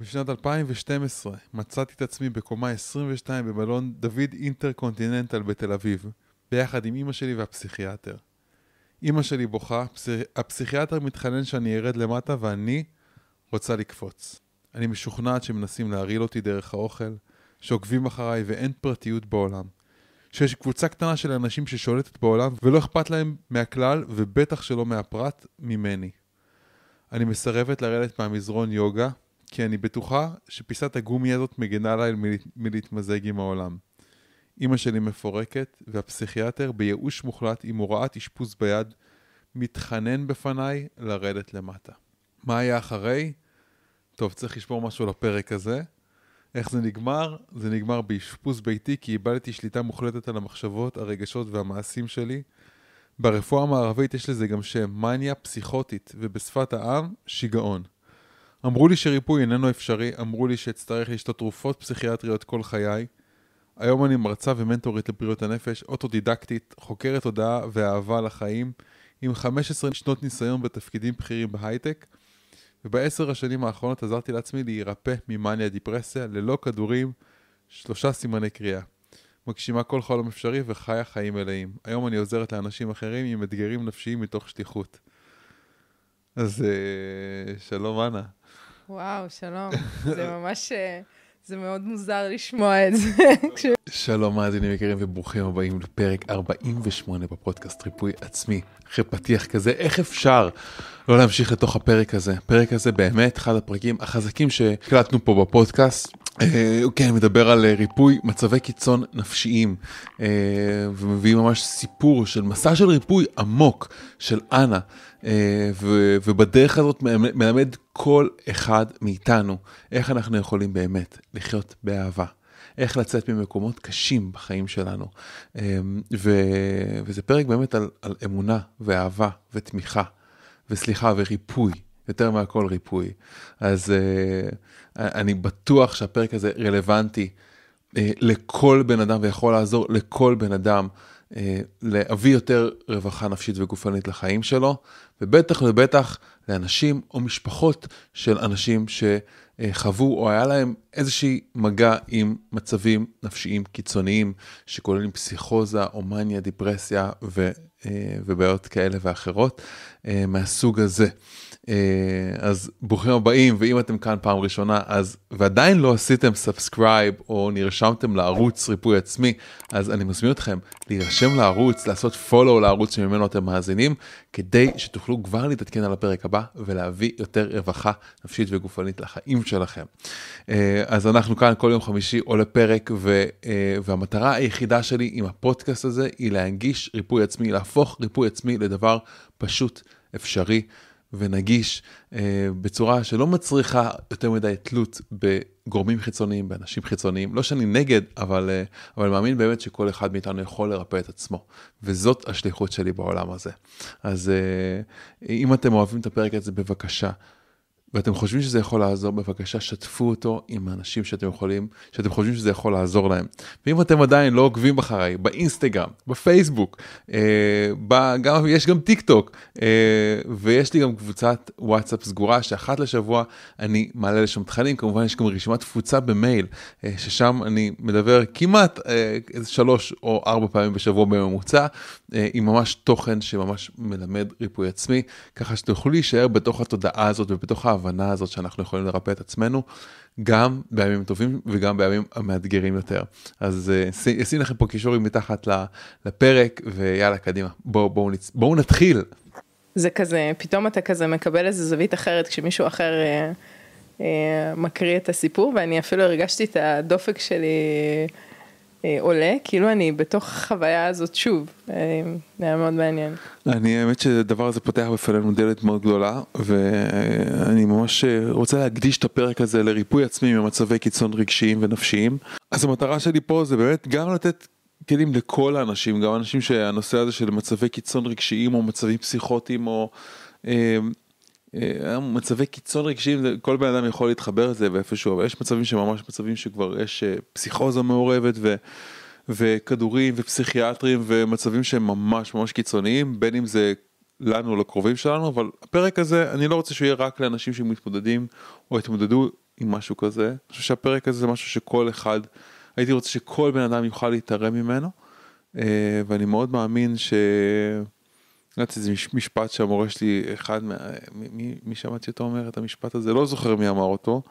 בשנת 2012 מצאתי את עצמי בקומה 22 במלון דוד אינטרקונטיננטל בתל אביב, ביחד עם אמא שלי והפסיכיאטר. אמא שלי בוכה, פסיכ... הפסיכיאטר מתחנן שאני ארד למטה ואני רוצה לקפוץ. אני משוכנעת שמנסים להרעיל אותי דרך האוכל, שעוקבים אחריי ואין פרטיות בעולם. שיש קבוצה קטנה של אנשים ששולטת בעולם ולא אכפת להם מהכלל ובטח שלא מהפרט ממני. אני מסרבת לרדת מהמזרון יוגה כי אני בטוחה שפיסת הגומי הזאת מגנה עליי מלהתמזג עם העולם. אמא שלי מפורקת והפסיכיאטר בייאוש מוחלט עם הוראת אשפוז ביד מתחנן בפניי לרדת למטה. מה היה אחרי? טוב, צריך לשמור משהו לפרק הזה. איך זה נגמר? זה נגמר באשפוז ביתי כי איבדתי שליטה מוחלטת על המחשבות, הרגשות והמעשים שלי. ברפואה המערבית יש לזה גם שם, מניה פסיכוטית, ובשפת העם, שיגעון. אמרו לי שריפוי איננו אפשרי, אמרו לי שאצטרך לשתות תרופות פסיכיאטריות כל חיי. היום אני מרצה ומנטורית לבריאות הנפש, אוטודידקטית, חוקרת תודעה ואהבה לחיים, עם 15 שנות ניסיון בתפקידים בכירים בהייטק, ובעשר השנים האחרונות עזרתי לעצמי להירפא ממאניה דיפרסיה ללא כדורים, שלושה סימני קריאה. מגשימה כל חלום אפשרי וחיה חיים מלאים. היום אני עוזרת לאנשים אחרים עם אתגרים נפשיים מתוך שליחות. אז אה, שלום אנה. וואו, שלום. זה ממש... אה, זה מאוד מוזר לשמוע את זה. שלום מאזינים יקרים וברוכים הבאים לפרק 48 בפודקאסט ריפוי עצמי. אחרי פתיח כזה, איך אפשר לא להמשיך לתוך הפרק הזה? הפרק הזה באמת אחד הפרקים החזקים שהקלטנו פה בפודקאסט. אה, כן מדבר על אה, ריפוי מצבי קיצון נפשיים אה, ומביא ממש סיפור של מסע של ריפוי עמוק של אנה ובדרך הזאת מלמד כל אחד מאיתנו איך אנחנו יכולים באמת לחיות באהבה. איך לצאת ממקומות קשים בחיים שלנו. ו... וזה פרק באמת על, על אמונה ואהבה ותמיכה וסליחה וריפוי. יותר מהכל ריפוי. אז אני בטוח שהפרק הזה רלוונטי uh, לכל בן אדם ויכול לעזור לכל בן אדם uh, להביא יותר רווחה נפשית וגופנית לחיים שלו, ובטח ובטח לאנשים או משפחות של אנשים שחוו או היה להם איזושהי מגע עם מצבים נפשיים קיצוניים שכוללים פסיכוזה או מניה, דיפרסיה ו, ובעיות כאלה ואחרות מהסוג הזה. אה, אז ברוכים הבאים, ואם אתם כאן פעם ראשונה, אז ועדיין לא עשיתם subscribe או נרשמתם לערוץ ריפוי עצמי, אז אני מזמין אתכם להירשם לערוץ, לעשות follow לערוץ שממנו אתם מאזינים, כדי שתוכלו כבר להתעדכן על הפרק הבא ולהביא יותר רווחה נפשית וגופנית לחיים שלכם. אה, אז אנחנו כאן כל יום חמישי עולה פרק, ו, אה, והמטרה היחידה שלי עם הפודקאסט הזה היא להנגיש ריפוי עצמי, להפוך ריפוי עצמי לדבר פשוט אפשרי. ונגיש אה, בצורה שלא מצריכה יותר מדי תלות בגורמים חיצוניים, באנשים חיצוניים. לא שאני נגד, אבל, אה, אבל מאמין באמת שכל אחד מאיתנו יכול לרפא את עצמו. וזאת השליחות שלי בעולם הזה. אז אה, אם אתם אוהבים את הפרק הזה, בבקשה. ואתם חושבים שזה יכול לעזור, בבקשה שתפו אותו עם האנשים שאתם יכולים, שאתם חושבים שזה יכול לעזור להם. ואם אתם עדיין לא עוקבים אחריי, באינסטגרם, בפייסבוק, אה, גם, יש גם טיק טוק, אה, ויש לי גם קבוצת וואטסאפ סגורה שאחת לשבוע אני מעלה לשם תכנים, כמובן יש גם רשימת תפוצה במייל, אה, ששם אני מדבר כמעט אה, שלוש או ארבע פעמים בשבוע בממוצע, אה, עם ממש תוכן שממש מלמד ריפוי עצמי, ככה שתוכלו להישאר בתוך התודעה הזאת ובתוך ההבנה הזאת שאנחנו יכולים לרפא את עצמנו, גם בימים טובים וגם בימים המאתגרים יותר. אז אשים לכם פה קישורים מתחת לפרק, ויאללה, קדימה, בואו בוא, נצ... בוא נתחיל. זה כזה, פתאום אתה כזה מקבל איזה זווית אחרת כשמישהו אחר אה, אה, מקריא את הסיפור, ואני אפילו הרגשתי את הדופק שלי. אה, עולה, כאילו אני בתוך החוויה הזאת שוב, אה, זה היה מאוד מעניין. אני האמת שהדבר הזה פותח בפנינו דלת מאוד גדולה, ואני ממש רוצה להקדיש את הפרק הזה לריפוי עצמי ממצבי קיצון רגשיים ונפשיים. אז המטרה שלי פה זה באמת גם לתת כלים לכל האנשים, גם אנשים שהנושא הזה של מצבי קיצון רגשיים או מצבים פסיכוטיים או אה, אה, מצבי קיצון רגשיים, כל בן אדם יכול להתחבר לזה באיפשהו, אבל יש מצבים שממש מצבים שכבר יש אה, פסיכוזה מעורבת ו, וכדורים ופסיכיאטרים ומצבים שהם ממש ממש קיצוניים, בין אם זה לנו או לקרובים שלנו, אבל הפרק הזה, אני לא רוצה שהוא יהיה רק לאנשים שמתמודדים או התמודדו עם משהו כזה. אני חושב שהפרק הזה זה משהו שכל אחד, הייתי רוצה שכל בן אדם יוכל להתערם ממנו, אה, ואני מאוד מאמין ש... יודעת איזה משפט שהמורה שלי, אחד מה... מי, מי שמעתי אותו אומר את המשפט הזה, לא זוכר מי אמר אותו,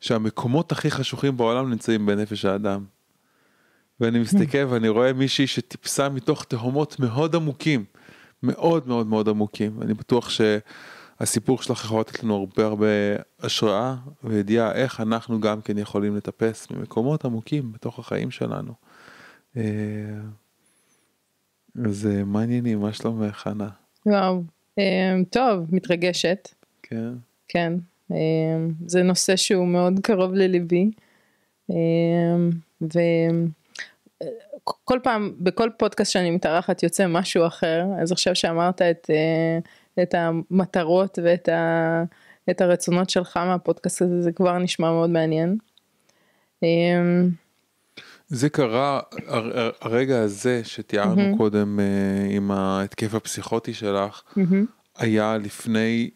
שהמקומות הכי חשוכים בעולם נמצאים בנפש האדם. ואני מסתכל ואני רואה מישהי שטיפסה מתוך תהומות מאוד עמוקים, מאוד מאוד מאוד עמוקים. אני בטוח שהסיפור שלך יכול לתת לנו הרבה הרבה השראה וידיעה איך אנחנו גם כן יכולים לטפס ממקומות עמוקים בתוך החיים שלנו. אה, אז אה, מה העניינים? מה שלומך, חנה? וואו, אה, טוב, מתרגשת. כן. כן, זה נושא שהוא מאוד קרוב לליבי. ו... כל פעם, בכל פודקאסט שאני מתארחת יוצא משהו אחר, אז עכשיו שאמרת את, אה, את המטרות ואת ה, את הרצונות שלך מהפודקאסט הזה, זה כבר נשמע מאוד מעניין. אמ, זה קרה, הרגע הזה שתיארנו mm-hmm. קודם אה, עם ההתקף הפסיכוטי שלך, mm-hmm. היה לפני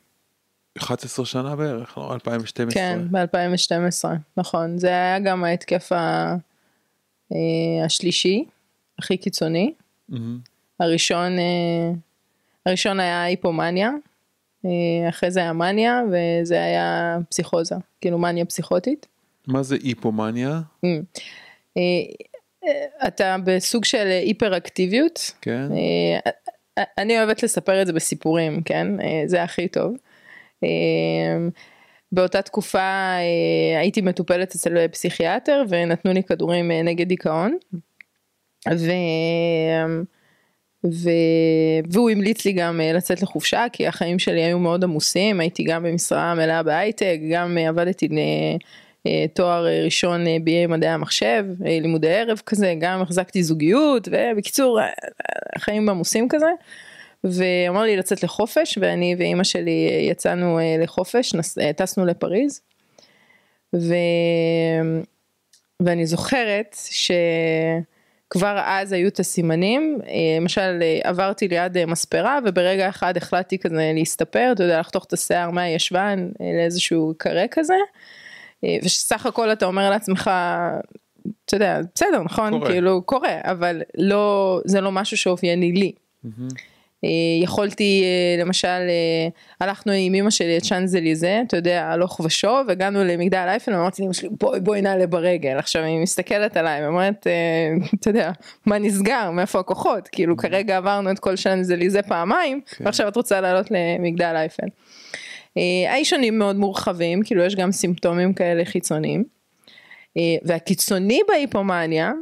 11 שנה בערך, לא? 2012. כן, ב-2012, נכון. זה היה גם ההתקף ה... אה, השלישי, הכי קיצוני. Mm-hmm. הראשון, אה, הראשון היה היפומניה, אחרי זה היה מניה וזה היה פסיכוזה, כאילו מניה פסיכוטית. מה זה היפומניה? Mm. אתה בסוג של היפר אקטיביות. כן. אני אוהבת לספר את זה בסיפורים, כן? זה הכי טוב. באותה תקופה אה, הייתי מטופלת אצל פסיכיאטר ונתנו לי כדורים אה, נגד דיכאון. ו... ו... והוא המליץ לי גם אה, לצאת לחופשה כי החיים שלי היו מאוד עמוסים הייתי גם במשרה מלאה בהייטק גם עבדתי תואר ראשון BA מדעי המחשב לימודי ערב כזה גם החזקתי זוגיות ובקיצור החיים עמוסים כזה. ואמר לי לצאת לחופש ואני ואימא שלי יצאנו אה, לחופש, נס, אה, טסנו לפריז. ו... ואני זוכרת שכבר אז היו את הסימנים, אה, למשל עברתי ליד מספרה וברגע אחד החלטתי כזה להסתפר, אתה יודע, לחתוך את השיער מהישבן לאיזשהו קרה כזה, ושסך הכל אתה אומר לעצמך, אתה יודע, בסדר, נכון, קורה. כאילו קורה, אבל לא, זה לא משהו שאופייני לי. Mm-hmm. אה, יכולתי אה, למשל אה, הלכנו עם אמא שלי את שאנזליזה אתה יודע הלוך ושוב הגענו למגדל אייפל ואמרתי לאמא שלי בואי בואי נעלה ברגל עכשיו היא מסתכלת עליי ואומרת אתה יודע מה נסגר מאיפה הכוחות כאילו. כרגע עברנו את כל שאנזליזה פעמיים כן. ועכשיו את רוצה לעלות למגדל אייפל. האישונים מאוד מורחבים כאילו יש גם סימפטומים כאלה חיצוניים. והקיצוני בהיפומניה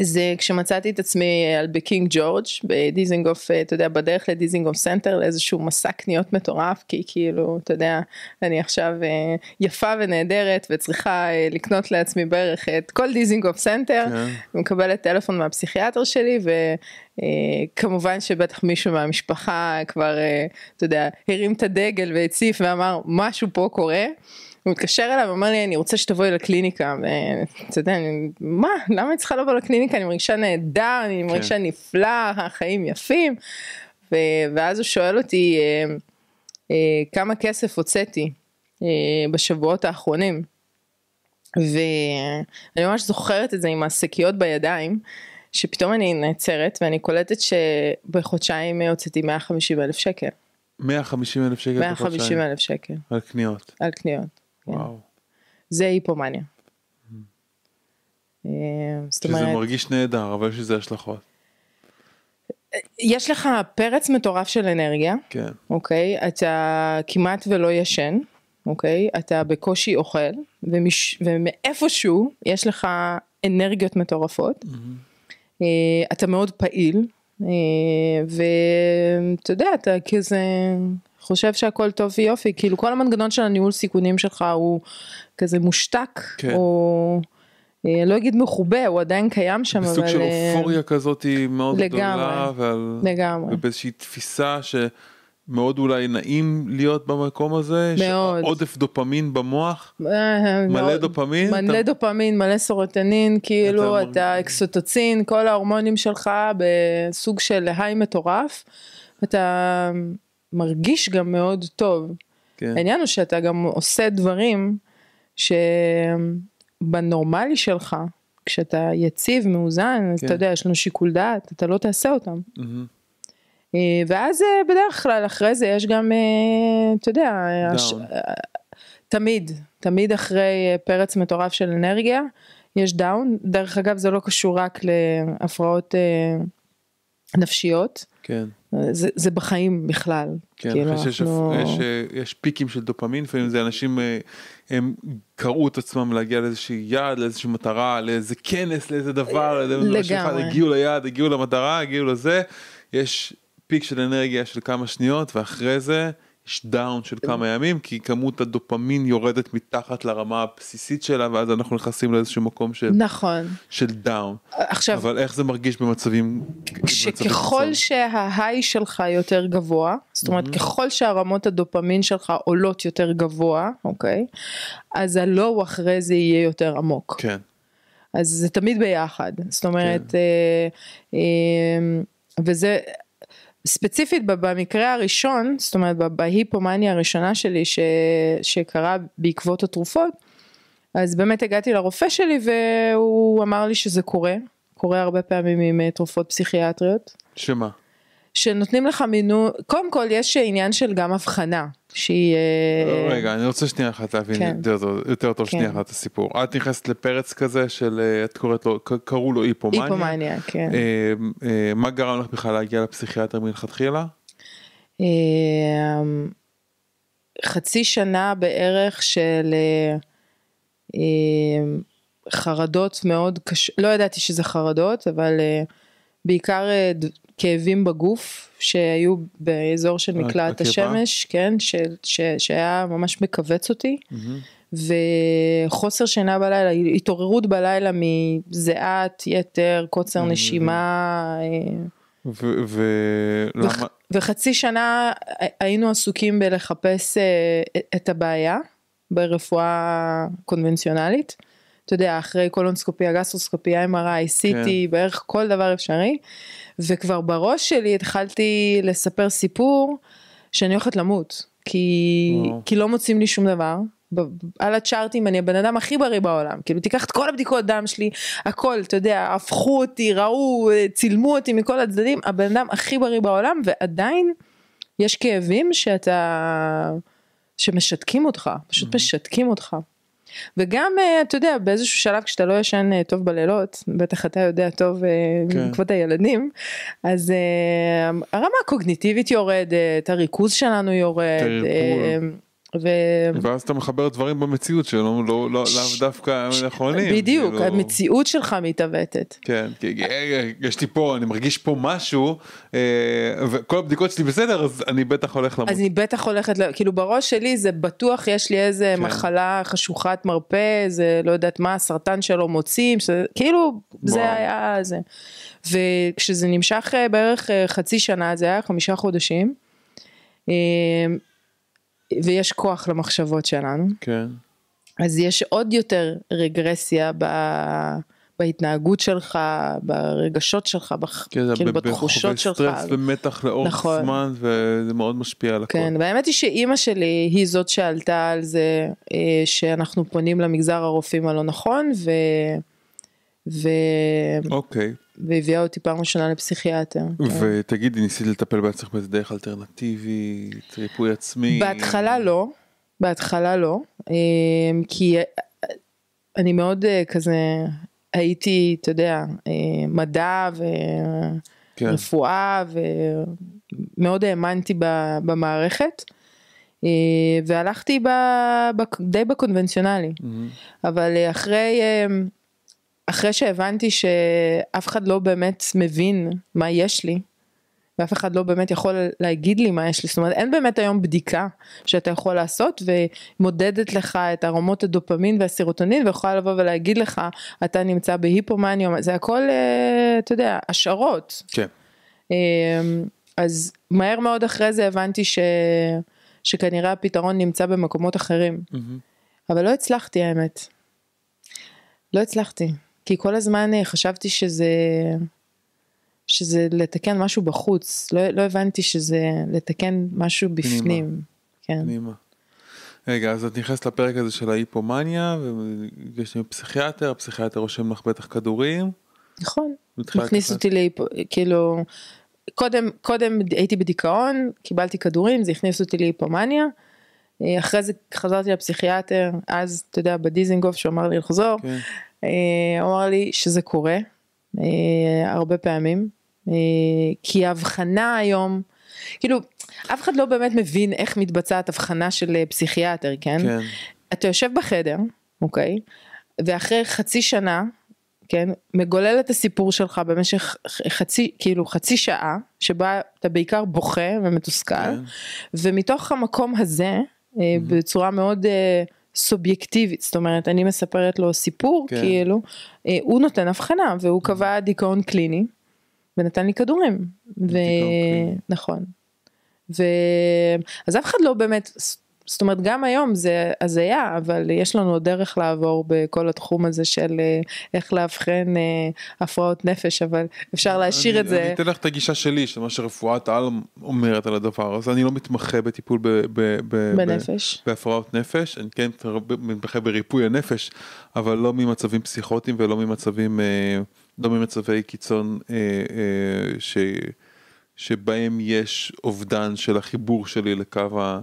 זה כשמצאתי את עצמי על בקינג ג'ורג' בדיזינגוף אתה יודע בדרך לדיזינגוף סנטר לאיזשהו מסע קניות מטורף כי כאילו אתה יודע אני עכשיו אה, יפה ונהדרת וצריכה אה, לקנות לעצמי בערך את כל דיזינגוף סנטר כן. מקבלת טלפון מהפסיכיאטר שלי וכמובן אה, שבטח מישהו מהמשפחה כבר אתה יודע הרים את הדגל והציף ואמר משהו פה קורה. הוא מתקשר אליי ואומר לי אני רוצה שתבואי לקליניקה ואתה יודע אני, מה למה אני צריכה לבוא לקליניקה אני מרגישה נהדר אני כן. מרגישה נפלא החיים יפים ו, ואז הוא שואל אותי אה, אה, כמה כסף הוצאתי אה, בשבועות האחרונים ואני ממש זוכרת את זה עם השקיות בידיים שפתאום אני נעצרת ואני קולטת שבחודשיים הוצאתי 150 אלף שקל. 150 אלף שקל 150 אלף שקל. על קניות. על קניות. כן. וואו. זה היפומניה. אה, שזה אומרת, מרגיש נהדר אבל יש לזה השלכות. יש לך פרץ מטורף של אנרגיה, כן. אוקיי, אתה כמעט ולא ישן, אוקיי, אתה בקושי אוכל, ומש... ומאיפשהו יש לך אנרגיות מטורפות, mm-hmm. אתה מאוד פעיל, אה, ואתה יודע, אתה כזה חושב שהכל טוב ויופי, כאילו כל המנגנון של הניהול סיכונים שלך הוא כזה מושתק, כן. או אה, לא אגיד מחובה, הוא עדיין קיים שם, בסוג אבל... בסוג של אה, אופוריה כזאת היא מאוד לגמרי, גדולה, ועל... לגמרי. ובאיזושהי תפיסה ש... מאוד אולי נעים להיות במקום הזה, מאוד, עודף דופמין במוח, אה, מלא מאוד, דופמין, מלא אתה... דופמין, מלא סורוטנין, כאילו אתה, אתה אקסוטוצין, כל ההורמונים שלך בסוג של היי מטורף, אתה מרגיש גם מאוד טוב. כן. העניין הוא שאתה גם עושה דברים שבנורמלי שלך, כשאתה יציב, מאוזן, כן. אתה יודע, יש לנו שיקול דעת, אתה לא תעשה אותם. אה, ואז אה, בדרך כלל אחרי זה יש גם, אה, אתה יודע, הש- תמיד, תמיד אחרי פרץ מטורף של אנרגיה, יש דאון. דרך אגב, זה לא קשור רק להפרעות נפשיות, כן. זה, זה בחיים בכלל. כן, כאילו, אחרי שיש, אנחנו- יש, אה, יש פיקים של דופמין, לפעמים זה אנשים, אה, הם קרעו את עצמם להגיע לאיזושהי יעד, לאיזושהי מטרה, לאיזה כנס, לאיזה דבר, לגמרי. הגיעו ליעד, הגיעו למטרה, הגיעו לזה, יש peak של אנרגיה של כמה שניות, ואחרי זה יש down של כמה ימים, כי כמות הדופמין יורדת מתחת לרמה הבסיסית שלה, ואז אנחנו נכנסים לאיזשהו מקום של, נכון. של down. עכשיו, אבל איך זה מרגיש במצבים, במצבי שככל? שההיי שלך יותר גבוה, זאת אומרת ככל שהרמות הדופמין שלך עולות יותר גבוה, אוקיי? אז הלואו אחרי זה יהיה יותר עמוק. כן, אז זה תמיד ביחד, זאת אומרת, אה, אה, וזה ספציפית במקרה הראשון, זאת אומרת בהיפומניה הראשונה שלי ש, שקרה בעקבות התרופות, אז באמת הגעתי לרופא שלי והוא אמר לי שזה קורה, קורה הרבה פעמים עם אה, תרופות פסיכיאטריות. שמה? שנותנים לך מינון, קודם כל יש עניין של גם הבחנה, שהיא... אה, רגע, אני רוצה שנייה אחת להבין כן. יותר טוב- טוב שנייה כן. אחת את הסיפור. את נכנסת לפרץ כזה של, אה, את קוראת לו, קראו לו היפומניה. היפומניה, כן. אה, אה, מה גרם לך בכלל להגיע לפסיכיאטר מלכתחילה? אה, חצי שנה בערך של חרדות מאוד קשות, לא ידעתי שזה חרדות, אבל בעיקר כאבים בגוף שהיו באזור של מקלעת הקיבה? השמש, כן, ש, ש, שהיה ממש מכווץ אותי. וחוסר שינה בלילה, התעוררות בלילה מזיעת יתר, קוצר נשימה, אה, ולמה? וח, וחצי שנה היינו עסוקים בלחפש אה, את הבעיה ברפואה קונבנציונלית. אתה יודע, אחרי קולונסקופיה, גסטרוסקופיה, MRI, CT, כן. בערך כל דבר אפשרי. וכבר בראש שלי התחלתי לספר סיפור שאני הולכת למות. כי. כי לא מוצאים לי שום דבר. על הצ'ארטים אני הבן אדם הכי בריא בעולם כאילו תיקח את כל הבדיקות דם שלי הכל אתה יודע הפכו אותי ראו צילמו אותי מכל הצדדים הבן אדם הכי בריא בעולם ועדיין יש כאבים שאתה שמשתקים אותך פשוט משתקים אותך. וגם אה, אתה יודע באיזשהו שלב כשאתה לא ישן אה, טוב בלילות בטח אתה יודע טוב אה, כן. בעקבות הילדים אז הרמה הקוגניטיבית יורדת הריכוז שלנו יורד. תרפול. אה, ו... ואז אתה מחבר דברים במציאות שלו, לא, לא, לאו דווקא נכונים. בדיוק, כאילו, המציאות שלך מתעוותת. כן, כי אה, יש לי פה, אני מרגיש פה משהו, אה, וכל הבדיקות שלי בסדר, אז אני בטח הולך למות. אז אני בטח הולכת, כאילו בראש שלי זה בטוח יש לי איזה כן. מחלה חשוכת מרפא, זה לא יודעת מה, הסרטן שלו מוצאים, שזה, כאילו זה וואו. היה זה. וכשזה נמשך אה, בערך אה, חצי שנה, זה היה חמישה חודשים, אה, ויש כוח למחשבות שלנו. כן, אז יש עוד יותר רגרסיה ב... בהתנהגות שלך, ברגשות שלך, בח... כן, כאילו ב- בתחושות שלך. סטרס ומתח לאורך נכון. זמן, וזה מאוד משפיע על הכל. כן, והאמת היא שאימא שלי היא זאת שעלתה על זה אה, שאנחנו פונים למגזר הרופאים הלא נכון, ו... ו... אוקיי, והביאה אותי פעם ראשונה לפסיכיאטר. כן. ותגידי, ניסית לטפל בעצמך באיזה דרך אלטרנטיבית, ריפוי עצמי? בהתחלה לא, בהתחלה לא, אה, כי אני מאוד אה, כזה הייתי, אתה יודע, אה, מדע כן. ורפואה ומאוד האמנתי במערכת. אה, והלכתי ב, ב, די בקונבנציונלי, מהמם. אבל אה, אחרי, אה, אחרי שהבנתי שאף אחד לא באמת מבין מה יש לי, ואף אחד לא באמת יכול להגיד לי מה יש לי, זאת אומרת אין באמת היום בדיקה שאתה יכול לעשות ומודדת לך את הרמות הדופמין והסירוטונין ויכולה לבוא ולהגיד לך אתה נמצא בהיפומניה, זה הכל אה, אתה יודע השערות. כן, אה, אז מהר מאוד אחרי זה הבנתי ש... שכנראה הפתרון נמצא במקומות אחרים, מהמם. אבל לא הצלחתי האמת. לא הצלחתי, כי כל הזמן אה, חשבתי שזה, שזה לתקן משהו בחוץ, לא, לא הבנתי שזה לתקן משהו בפנים. כן. פנימה. רגע, אז את נכנסת לפרק הזה של ההיפומניה, ויש לי פסיכיאטר, הפסיכיאטר רושם לך בטח כדורים. נכון, מכניס אותי להיפ... כאילו, קודם, קודם הייתי בדיכאון, קיבלתי כדורים, זה הכניס אותי להיפומניה. אה, אחרי זה חזרתי לפסיכיאטר, אז אתה יודע בדיזינגוף שהוא אמר לי לחזור, כן. אה, הוא אמר לי שזה קורה אה, הרבה פעמים, כי ההבחנה היום, כאילו אף אחד לא באמת מבין איך מתבצעת הבחנה של פסיכיאטר, כן? כן. אתה יושב בחדר, אוקיי, ואחרי חצי שנה, כן, מגולל את הסיפור שלך במשך חצי, כאילו חצי שעה, שבה אתה בעיקר בוכה ומתוסכל, כן. ומתוך המקום הזה, בצורה מאוד אה, סובייקטיבית, זאת אומרת, אני מספרת לו סיפור, כן. כאילו, אה, הוא נותן הבחנה, והוא קבע דיכאון קליני, ונתן לי כדורים, ו... נכון. ו... אז אף אחד לא באמת, זאת אומרת גם היום זה הזיה, אבל יש לנו עוד דרך לעבור בכל התחום הזה של אה, איך לאבחן אה, הפרעות נפש, אבל אפשר להשאיר אני- את זה. אני אתן לך את הגישה שלי, של מה שרפואת העל אומרת על הדבר הזה. אני לא מתמחה בטיפול ב- ב- ב- בנפש. ב- בהפרעות נפש, אני כן מתמחה בריפוי הנפש, אבל לא ממצבים פסיכוטיים ולא ממצבים, אה, לא ממצבי קיצון אה, אה, ש... שבהם יש אובדן של החיבור שלי לקו ה...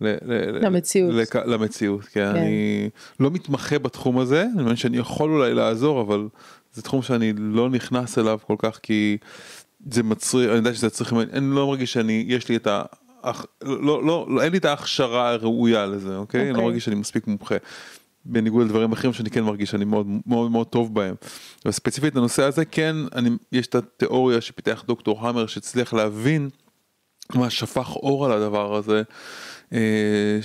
למציאות. לק- למציאות, כן, כן. אני לא מתמחה בתחום הזה, אני מאמין שאני יכול אולי לעזור, אבל זה תחום שאני לא נכנס אליו כל כך כי זה מצריך, אני יודע שזה צריך, אני לא מרגיש שאני, יש לי את ה... אך- לא, לא, לא, אין לי את ההכשרה הראויה לזה, אוקיי? אני לא אוקיי. מרגיש שאני מספיק מומחה. בניגוד לדברים אחרים שאני כן מרגיש שאני מאוד מאוד מאוד טוב בהם. וספציפית לנושא הזה כן, אני, יש את התיאוריה שפיתח דוקטור המר שהצליח להבין ממש שפך אור על הדבר הזה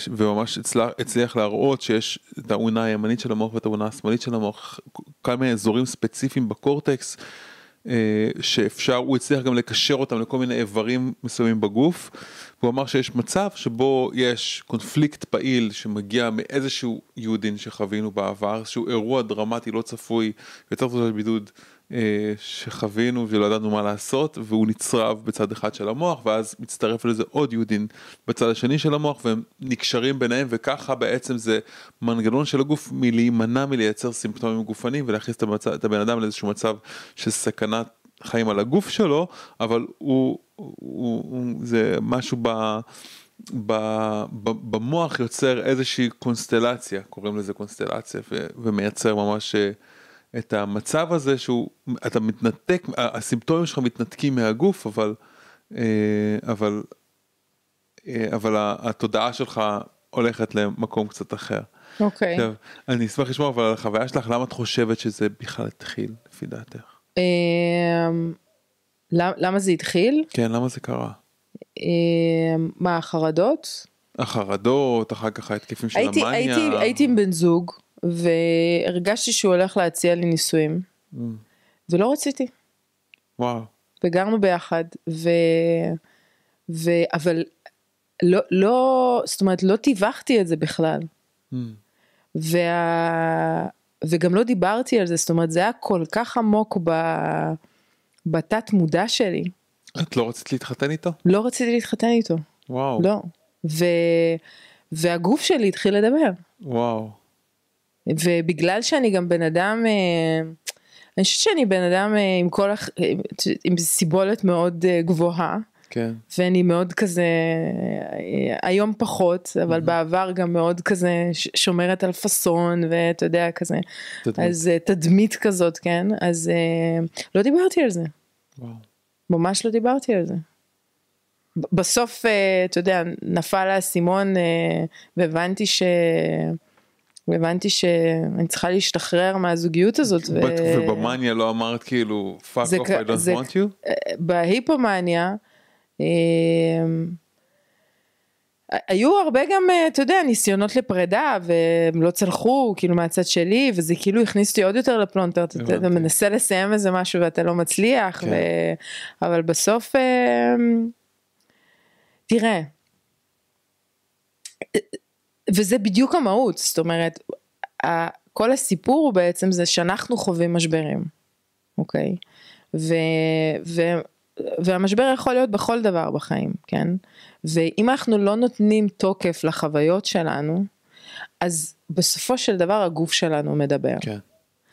וממש הצליח, הצליח להראות שיש את האונה הימנית של המוח ואת האונה השמאלית של המוח, כל מיני אזורים ספציפיים בקורטקס אה, שאפשר, הוא הצליח גם לקשר אותם לכל מיני איברים מסוימים בגוף. והוא אמר שיש מצב שבו יש קונפליקט פעיל שמגיע מאיזשהו יהודין שחווינו בעבר, שהוא אירוע דרמטי לא צפוי, יותר תחושת בידוד אה, שחווינו ולא ידענו מה לעשות והוא נצרב בצד אחד של המוח ואז מצטרף לזה עוד יהודין בצד השני של המוח והם נקשרים ביניהם וככה בעצם זה מנגנון של הגוף מלהימנע מלייצר סימפטומים גופניים ולהכניס את, המצב, את הבן אדם לאיזשהו מצב של סכנת חיים על הגוף שלו אבל הוא, הוא, הוא זה משהו ב... ב, ב, במוח יוצר איזושהי קונסטלציה קוראים לזה קונסטלציה ו, ומייצר ממש אה, את המצב הזה שהוא אתה מתנתק הסימפטומים שלך מתנתקים מהגוף אבל אה, אבל אה, אבל התודעה שלך הולכת למקום קצת אחר. אוקיי. עכשיו, אני אשמח לשמוע אבל על החוויה שלך למה את חושבת שזה בכלל התחיל לפי דעתך. למ- למה זה התחיל? כן למה זה קרה. אמ, מה החרדות? החרדות אחר כך ההתקפים של המאניה. הייתי עם בן זוג והרגשתי שהוא הולך להציע לי נישואים. Mm, ולא רציתי. וואו. וגרנו ביחד ו... ו... אבל לא, לא, זאת אומרת לא טיווחתי את זה בכלל. Mm, וה... וגם לא דיברתי על זה זאת אומרת זה היה כל כך עמוק ב... בתת מודע שלי. את לא רצית להתחתן איתו? לא רציתי להתחתן איתו. וואו. לא. ו... והגוף שלי התחיל לדבר. וואו. ובגלל שאני גם בן אדם, אה, אני חושבת שאני בן אדם אה, עם כל, עם סיבולת מאוד אה, גבוהה. כן. ואני מאוד כזה, היום פחות, אבל בעבר גם מאוד כזה שומרת על פאסון ואתה יודע כזה, תדמית. אז תדמית כזאת, כן? אז לא דיברתי על זה, וואו. ממש לא דיברתי על זה. בסוף, אתה יודע, נפל האסימון והבנתי ש... והבנתי שאני צריכה להשתחרר מהזוגיות הזאת. ו- ובמאניה לא אמרת כאילו fuck off I don't זה- want you? בהיפומניה, אה, היו הרבה גם, אה, אתה יודע, ניסיונות לפרידה והם לא צלחו, כאילו מהצד שלי, וזה כאילו הכניס אותי עוד יותר לפלונטר, אתה- אתה הבנתי. מנסה לסיים איזה משהו ואתה לא מצליח, כן. ו... אבל בסוף, אה, תראה, וזה בדיוק המהות, זאת אומרת, כל הסיפור הוא בעצם זה שאנחנו חווים משברים, אוקיי? ו... ו... והמשבר יכול להיות בכל דבר בחיים, כן? ואם אנחנו לא נותנים תוקף לחוויות שלנו, אז בסופו של דבר הגוף שלנו מדבר. כן.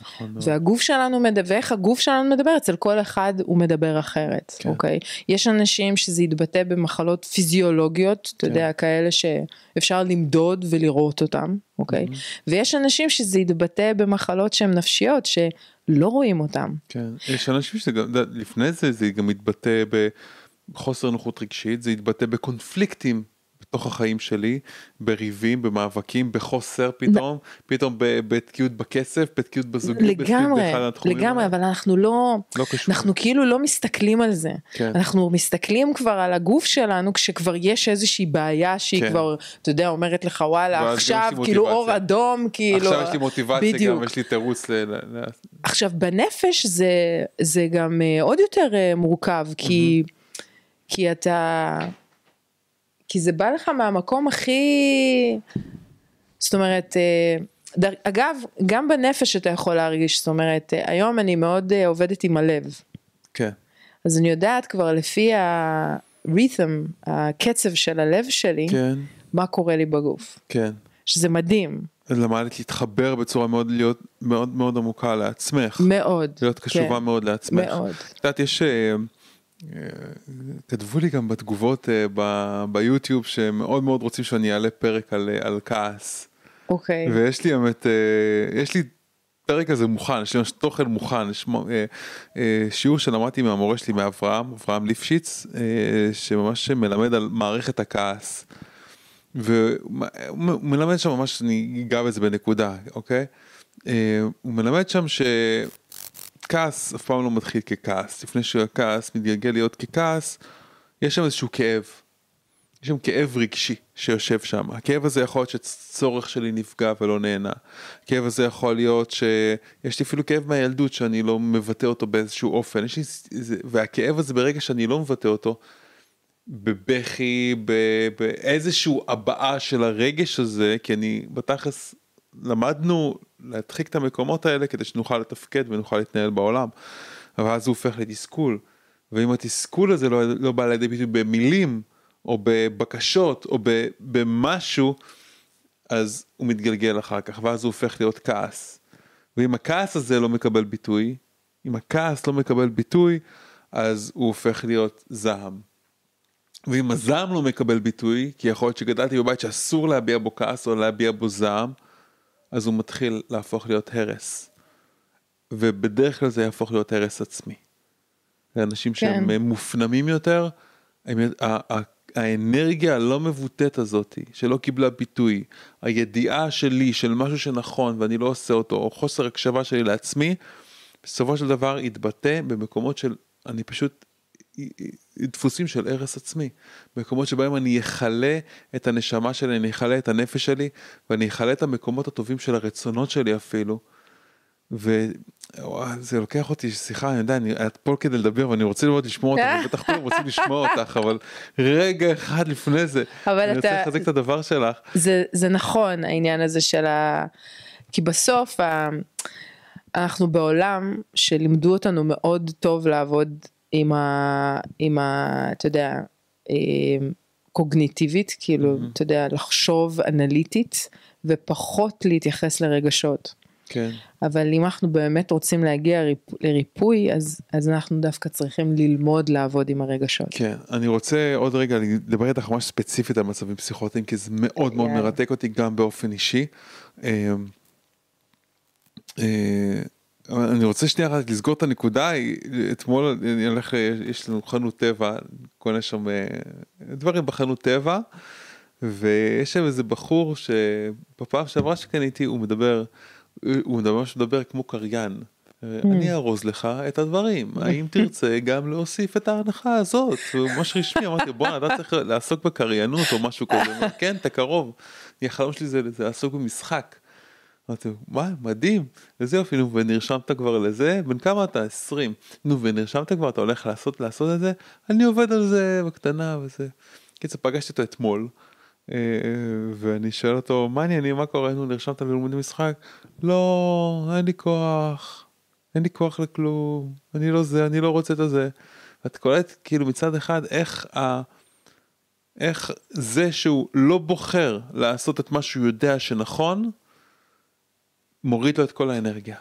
נכון. והגוף שלנו מדבר, ואיך הגוף שלנו מדבר, אצל כל אחד הוא מדבר אחרת, כן. אוקיי? יש אנשים שזה יתבטא במחלות פיזיולוגיות, אתה כן. יודע, כאלה שאפשר למדוד ולראות אותם, אוקיי? Mm-hmm. ויש אנשים שזה יתבטא במחלות שהן נפשיות, שלא רואים אותם. כן, יש אנשים שזה גם, אתה לפני זה זה גם מתבטא בחוסר נוחות רגשית, זה יתבטא בקונפליקטים בתוך החיים שלי, בריבים, במאבקים, בחוסר פתאום, פתאום ב- בתקיעות בכסף, בתקיעות בזוגיות, בתקיעות לגמרי, לגמרי. אבל אנחנו לא, לא קשור. אנחנו כאילו לא מסתכלים על זה. כן. אנחנו מסתכלים כבר על הגוף שלנו כשכבר יש איזושהי בעיה שהיא כן. כבר, אתה יודע, אומרת לך וואלה, עכשיו כאילו. אור אדום, כאילו, עכשיו יש לי מוטיבציה בדיוק. גם, יש לי תירוץ ל... עכשיו בנפש זה, זה גם אה, עוד יותר אה, מורכב, כי, כי אתה, כי זה בא לך מהמקום הכי, זאת אומרת, אה, דר, אגב, גם בנפש אתה יכול להרגיש, זאת אומרת, אה, היום אני מאוד אה, עובדת עם הלב, כן, אז אני יודעת כבר לפי הרית'ם, הקצב של הלב שלי, כן, מה קורה לי בגוף, כן. שזה מדהים, למדת להתחבר בצורה מאוד להיות מאוד מאוד עמוקה לעצמך, מאוד, להיות קשובה כן, מאוד לעצמך. מאוד, את יודעת, יש... אה, כתבו לי גם בתגובות אה, ב- ביוטיוב שמאוד מאוד רוצים שאני אעלה פרק על, אה, על כעס. אוקיי, ויש לי באמת, יש לי פרק הזה מוכן, יש לי ממש תוכן מוכן, יש שיעור שלמדתי מהמורה שלי מאברהם, אברהם ליפשיץ, שממש מלמד על מערכת הכעס. והוא הוא מלמד שם ממש, אני אגע בזה בנקודה, אוקיי? הוא מלמד שם שכעס אף פעם לא מתחיל ככעס, לפני שהכעס מתגלגל להיות ככעס, יש שם איזשהו כאב. יש שם כאב רגשי שיושב שם. הכאב הזה יכול להיות שצורך שלי נפגע ולא נהנה. הכאב הזה יכול להיות שיש לי אפילו כאב מהילדות שאני לא מבטא אותו באיזשהו אופן. לי... והכאב הזה ברגע שאני לא מבטא אותו, בבכי, באיזשהו הבעה של הרגש הזה, כי אני בתכלס למדנו להדחיק את המקומות האלה כדי שנוכל לתפקד ונוכל להתנהל בעולם. אבל אז הוא הופך לתסכול. ואם התסכול הזה לא, לא בא לידי ביטוי במילים, או בבקשות, או ב, במשהו, אז הוא מתגלגל אחר כך, ואז הוא הופך להיות כעס. ואם הכעס הזה לא מקבל ביטוי, אם הכעס לא מקבל ביטוי, אז הוא הופך להיות זעם. ואם הזעם לא מקבל ביטוי, כי יכול להיות שגדלתי בבית שאסור להביע בו כעס או להביע בו זעם, אז הוא מתחיל להפוך להיות הרס. ובדרך כלל זה יהפוך להיות הרס עצמי. לאנשים שהם כן. מופנמים יותר, הם, ה, ה, האנרגיה הלא מבוטאת הזאת, שלא קיבלה ביטוי, הידיעה שלי של משהו שנכון ואני לא עושה אותו, או חוסר הקשבה שלי לעצמי, בסופו של דבר יתבטא במקומות של, אני פשוט, דפוסים של הרס עצמי, מקומות שבהם אני אכלה את הנשמה שלי, אני אכלה את הנפש שלי, ואני אכלה את המקומות הטובים של הרצונות שלי אפילו. וזה לוקח אותי שיחה, אני יודע, אני, את פה כדי לדבר ואני רוצה לראות לשמוע אותך, בטח כולם רוצים לשמוע אותך, אבל רגע אחד לפני זה, אבל אני רוצה אתה- לחזק את הדבר שלך. זה, זה נכון העניין הזה של ה... כי בסוף ה... אנחנו בעולם שלימדו אותנו מאוד טוב לעבוד עם ה... עם ה... אתה יודע, אה, קוגניטיבית, כאילו, אתה יודע, לחשוב אנליטית ופחות להתייחס לרגשות. כן, אבל אם אנחנו באמת רוצים להגיע ריפ... לריפוי, אז, אז אנחנו דווקא צריכים ללמוד לעבוד עם הרגשות. כן, אני רוצה עוד רגע לדבר איתך ממש ספציפית על מצבים פסיכוטיים, כי זה מאוד מאוד יאללה. מרתק אותי גם באופן אישי. אני רוצה שנייה רק לסגור את הנקודה, אתמול אני הולך, יש לנו חנות טבע, קונה שם אה, דברים בחנות טבע, ויש שם איזה בחור שבפעם שעברה שקניתי הוא מדבר, הוא ממש מדבר כמו קריין. אני ארוז לך את הדברים, האם תרצה גם להוסיף את ההנחה הזאת? הוא ממש רשמי, אמרתי בואנה אתה צריך לעסוק בקריינות או משהו כזה, כן אתה קרוב, החלום שלי זה לעסוק במשחק. אמרתי לו, מה מדהים, איזה יופי, נו ונרשמת כבר לזה, בן כמה אתה? 20, נו ונרשמת כבר, אתה הולך לעשות לעשות את זה, אני עובד על זה בקטנה וזה. קיצר פגשתי אותו אתמול, אה, ואני שואל אותו, מה העניינים, מה קורה, נו נרשמת ללימודי משחק? לא, אין לי כוח, אין לי כוח לכלום, אני לא זה, אני לא רוצה את הזה. ואת קולטת כאילו מצד אחד איך ה... איך זה שהוא לא בוחר לעשות את מה שהוא יודע שנכון, מוריד לו את כל האנרגיה.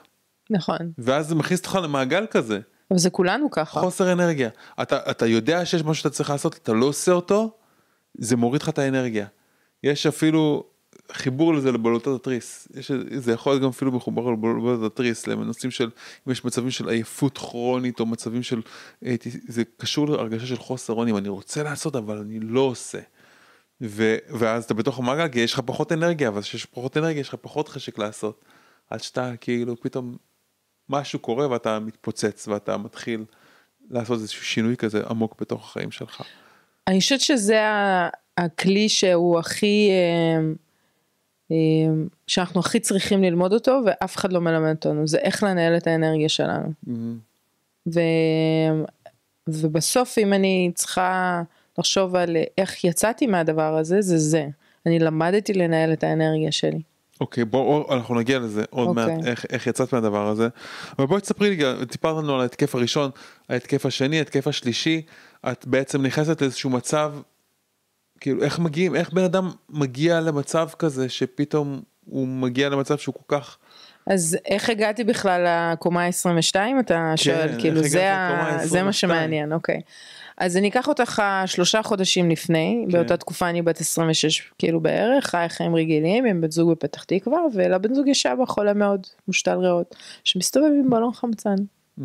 נכון. ואז זה מכניס אותך למעגל כזה, אבל זה כולנו ככה. חוסר אנרגיה. אתה, אתה יודע שיש משהו שאתה צריך לעשות, אתה לא עושה אותו, זה מוריד לך את האנרגיה. יש אפילו חיבור לזה לבלוטות התריס. יש, זה יכול להיות גם אפילו מחובר לבלוטות התריס, לנושאים של, אם יש מצבים של עייפות כרונית או מצבים של, אה, זה קשור להרגשה של חוסר אונים, אני רוצה לעשות אבל אני לא עושה. ו, ואז אתה בתוך המעגל כי יש לך פחות אנרגיה, ואז כשיש פחות אנרגיה יש לך פחות חשק לעשות. עד שאתה כאילו פתאום משהו קורה ואתה מתפוצץ ואתה מתחיל לעשות איזשהו שינוי כזה עמוק בתוך החיים שלך. אני חושבת שזה הכלי שהוא הכי, אה, אה, שאנחנו הכי צריכים ללמוד אותו ואף אחד לא מלמד אותנו, זה איך לנהל את האנרגיה שלנו. Mm-hmm. ו... ובסוף אם אני צריכה לחשוב על איך יצאתי מהדבר הזה, זה זה. אני למדתי לנהל את האנרגיה שלי. אוקיי בואו אנחנו נגיע לזה עוד okay. אוקיי. מעט איך, איך יצאת מהדבר הזה. אבל בואי תספרי לי, טיפרת לנו על ההתקף הראשון, ההתקף השני, ההתקף השלישי, את בעצם נכנסת לאיזשהו מצב, כאילו איך מגיעים, איך בן אדם מגיע למצב כזה שפתאום הוא מגיע למצב שהוא כל כך. אז איך הגעתי בכלל לקומה 22 אתה כן, שואל, כאילו זה, ה... זה מה שמעניין, אוקיי. אז אני אקח אותך שלושה חודשים לפני, כן. באותה תקופה אני בת 26 כאילו בערך, חי חיים רגילים עם בן זוג בפתח תקווה, ולבן זוג יש אבא חולה מאוד, מושתל ריאות, שמסתובב עם בלון חמצן. Mm-hmm.